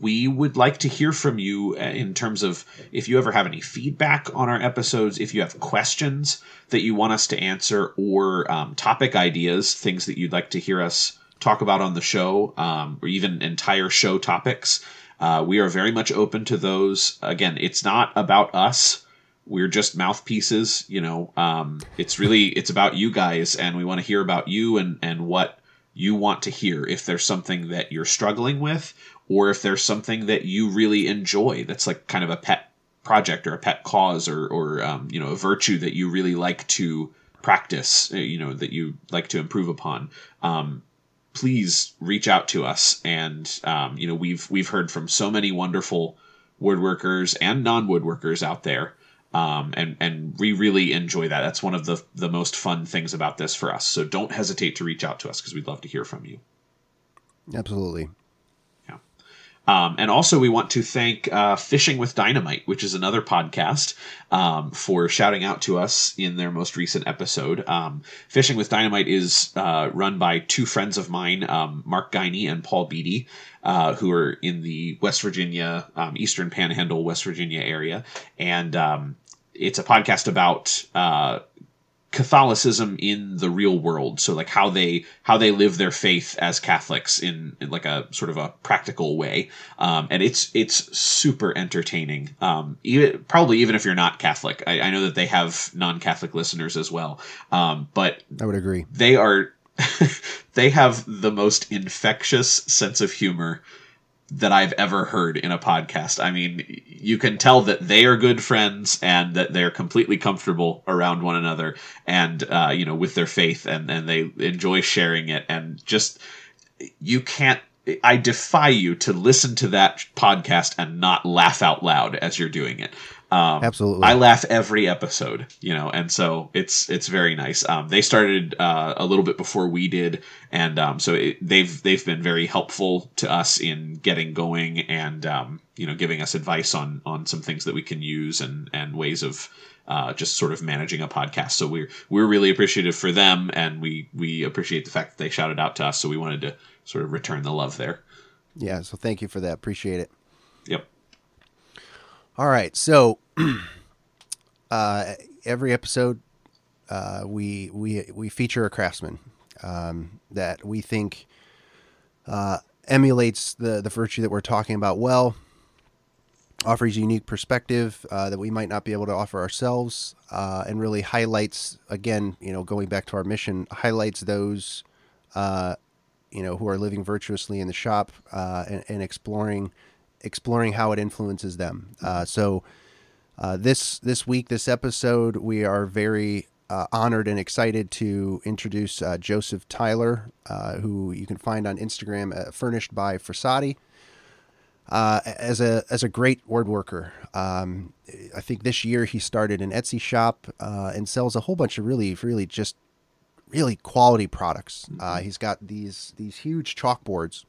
we would like to hear from you uh, in terms of if you ever have any feedback on our episodes, if you have questions that you want us to answer, or um, topic ideas, things that you'd like to hear us talk about on the show, um, or even entire show topics. Uh, we are very much open to those. Again, it's not about us we're just mouthpieces you know um, it's really it's about you guys and we want to hear about you and and what you want to hear if there's something that you're struggling with or if there's something that you really enjoy that's like kind of a pet project or a pet cause or or um, you know a virtue that you really like to practice uh, you know that you like to improve upon. Um, please reach out to us and um, you know we've we've heard from so many wonderful woodworkers and non-woodworkers out there um, and and we really enjoy that. That's one of the the most fun things about this for us. So don't hesitate to reach out to us because we'd love to hear from you. Absolutely. Um, and also, we want to thank uh, Fishing with Dynamite, which is another podcast, um, for shouting out to us in their most recent episode. Um, Fishing with Dynamite is uh, run by two friends of mine, um, Mark Guiney and Paul Beatty uh, who are in the West Virginia, um, Eastern Panhandle, West Virginia area, and um, it's a podcast about uh, Catholicism in the real world. So like how they how they live their faith as Catholics in, in like a sort of a practical way, um, and it's it's super entertaining. Um, even probably even if you're not Catholic, I, I know that they have non-Catholic listeners as well. Um, but I would agree they are they have the most infectious sense of humor that I've ever heard in a podcast. I mean, you can tell that they are good friends and that they're completely comfortable around one another and, uh, you know, with their faith and, and they enjoy sharing it. And just, you can't, I defy you to listen to that podcast and not laugh out loud as you're doing it. Um, Absolutely, I laugh every episode, you know, and so it's it's very nice. Um, they started uh, a little bit before we did, and um, so it, they've they've been very helpful to us in getting going and um, you know giving us advice on on some things that we can use and and ways of uh, just sort of managing a podcast. So we're we're really appreciative for them, and we we appreciate the fact that they shouted out to us. So we wanted to sort of return the love there. Yeah, so thank you for that. Appreciate it. Yep. All right, so uh, every episode uh, we we we feature a craftsman um, that we think uh, emulates the the virtue that we're talking about well, offers a unique perspective uh, that we might not be able to offer ourselves, uh, and really highlights again, you know, going back to our mission, highlights those uh, you know who are living virtuously in the shop and, and exploring exploring how it influences them. Uh, so uh, this this week, this episode, we are very uh, honored and excited to introduce uh, Joseph Tyler, uh, who you can find on Instagram, uh, furnished by Frassati. as a as a great woodworker, um, I think this year he started an Etsy shop and sells a whole bunch of really really just really quality products. Mm-hmm. he's got these these huge chalkboards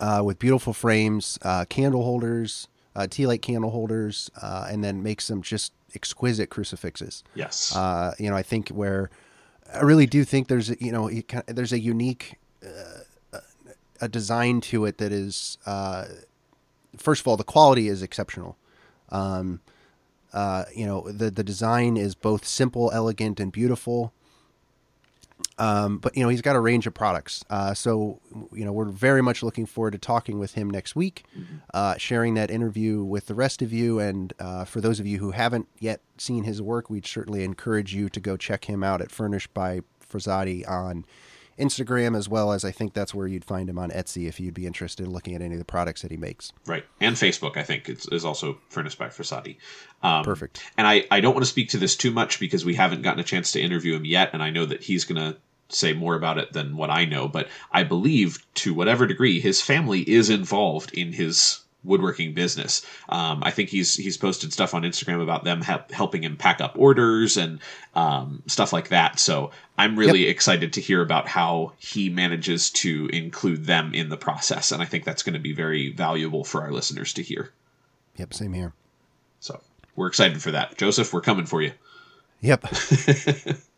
uh, with beautiful frames, uh, candle holders, uh, tea light candle holders, uh, and then make some just exquisite crucifixes. Yes. Uh, you know, I think where I really do think there's a, you know there's a unique uh, a design to it that is first of all the quality is exceptional. Um, you know the the design is both simple, elegant, and beautiful. Um, but you know he's got a range of products, uh, so you know we're very much looking forward to talking with him next week, mm-hmm. uh, sharing that interview with the rest of you. And uh, for those of you who haven't yet seen his work, we'd certainly encourage you to go check him out at Furnished by Frassati on Instagram as well as I think that's where you'd find him on Etsy if you'd be interested in looking at any of the products that he makes. Right. And Facebook, I think, is, is also Furnished by Frassati. Um, Perfect. And I, I don't want to speak to this too much because we haven't gotten a chance to interview him yet, and I know that he's going to say more about it than what I know, but I believe to whatever degree his family is involved in his woodworking business. Um, I think he's he's posted stuff on Instagram about them help, helping him pack up orders and um, stuff like that. So I'm really yep. excited to hear about how he manages to include them in the process, and I think that's going to be very valuable for our listeners to hear. Yep, same here. So we're excited for that, Joseph. We're coming for you. Yep.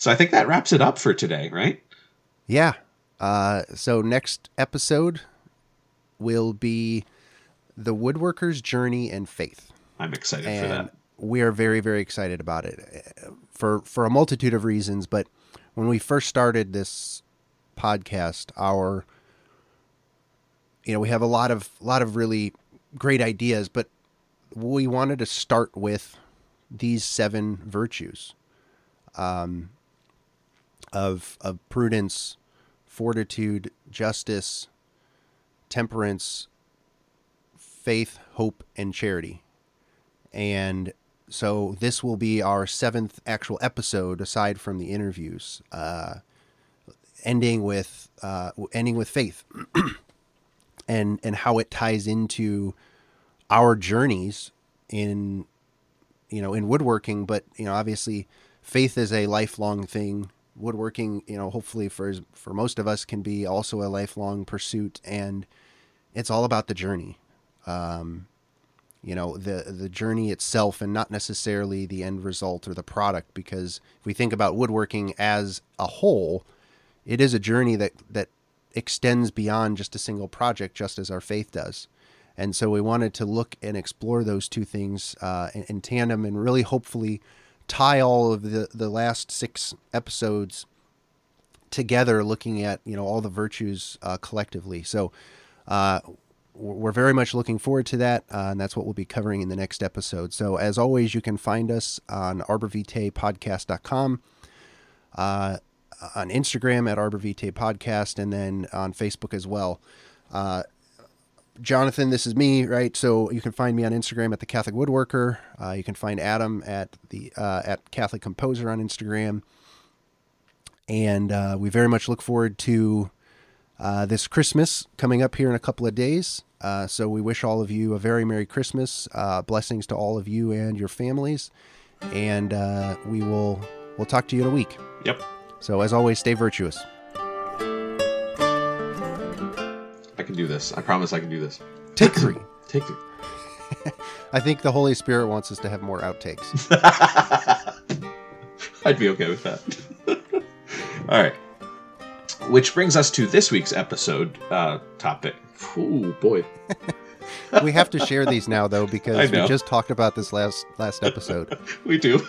so I think that wraps it up for today, right? Yeah. Uh, so next episode will be the woodworker's journey and faith. I'm excited and for that. We are very, very excited about it for for a multitude of reasons. But when we first started this podcast, our you know we have a lot of lot of really great ideas, but we wanted to start with these seven virtues um, of of prudence, fortitude, justice, temperance, faith, hope, and charity. And so this will be our seventh actual episode, aside from the interviews, uh, ending with uh, ending with faith, and and how it ties into our journeys in you know in woodworking. But you know, obviously, faith is a lifelong thing woodworking, you know, hopefully for for most of us can be also a lifelong pursuit, and it's all about the journey. Um, you know, the the journey itself, and not necessarily the end result or the product. Because if we think about woodworking as a whole, it is a journey that that extends beyond just a single project, just as our faith does. And so we wanted to look and explore those two things uh, in, in tandem, and really hopefully tie all of the, the last six episodes together, looking at you know all the virtues uh, collectively. So uh, we're very much looking forward to that, uh, and that's what we'll be covering in the next episode. So as always, you can find us on arborvitaepodcast.com, uh, on Instagram at arborvitae podcast, and then on Facebook as well. Uh, Jonathan, this is me, right? So you can find me on Instagram at the Catholic Woodworker. Uh, you can find Adam at the uh, at Catholic Composer on Instagram, and uh, we very much look forward to uh, this Christmas coming up here in a couple of days. Uh, so we wish all of you a very merry Christmas, uh, blessings to all of you and your families, and we will we'll talk to you in a week. Yep. So as always, stay virtuous. Can do this. I promise I can do this. Take three. Take three. I think the Holy Spirit wants us to have more outtakes. I'd be okay with that. All right. Which brings us to this week's episode uh, topic. Oh boy. we have to share these now, though, because we just talked about this last last episode. we do.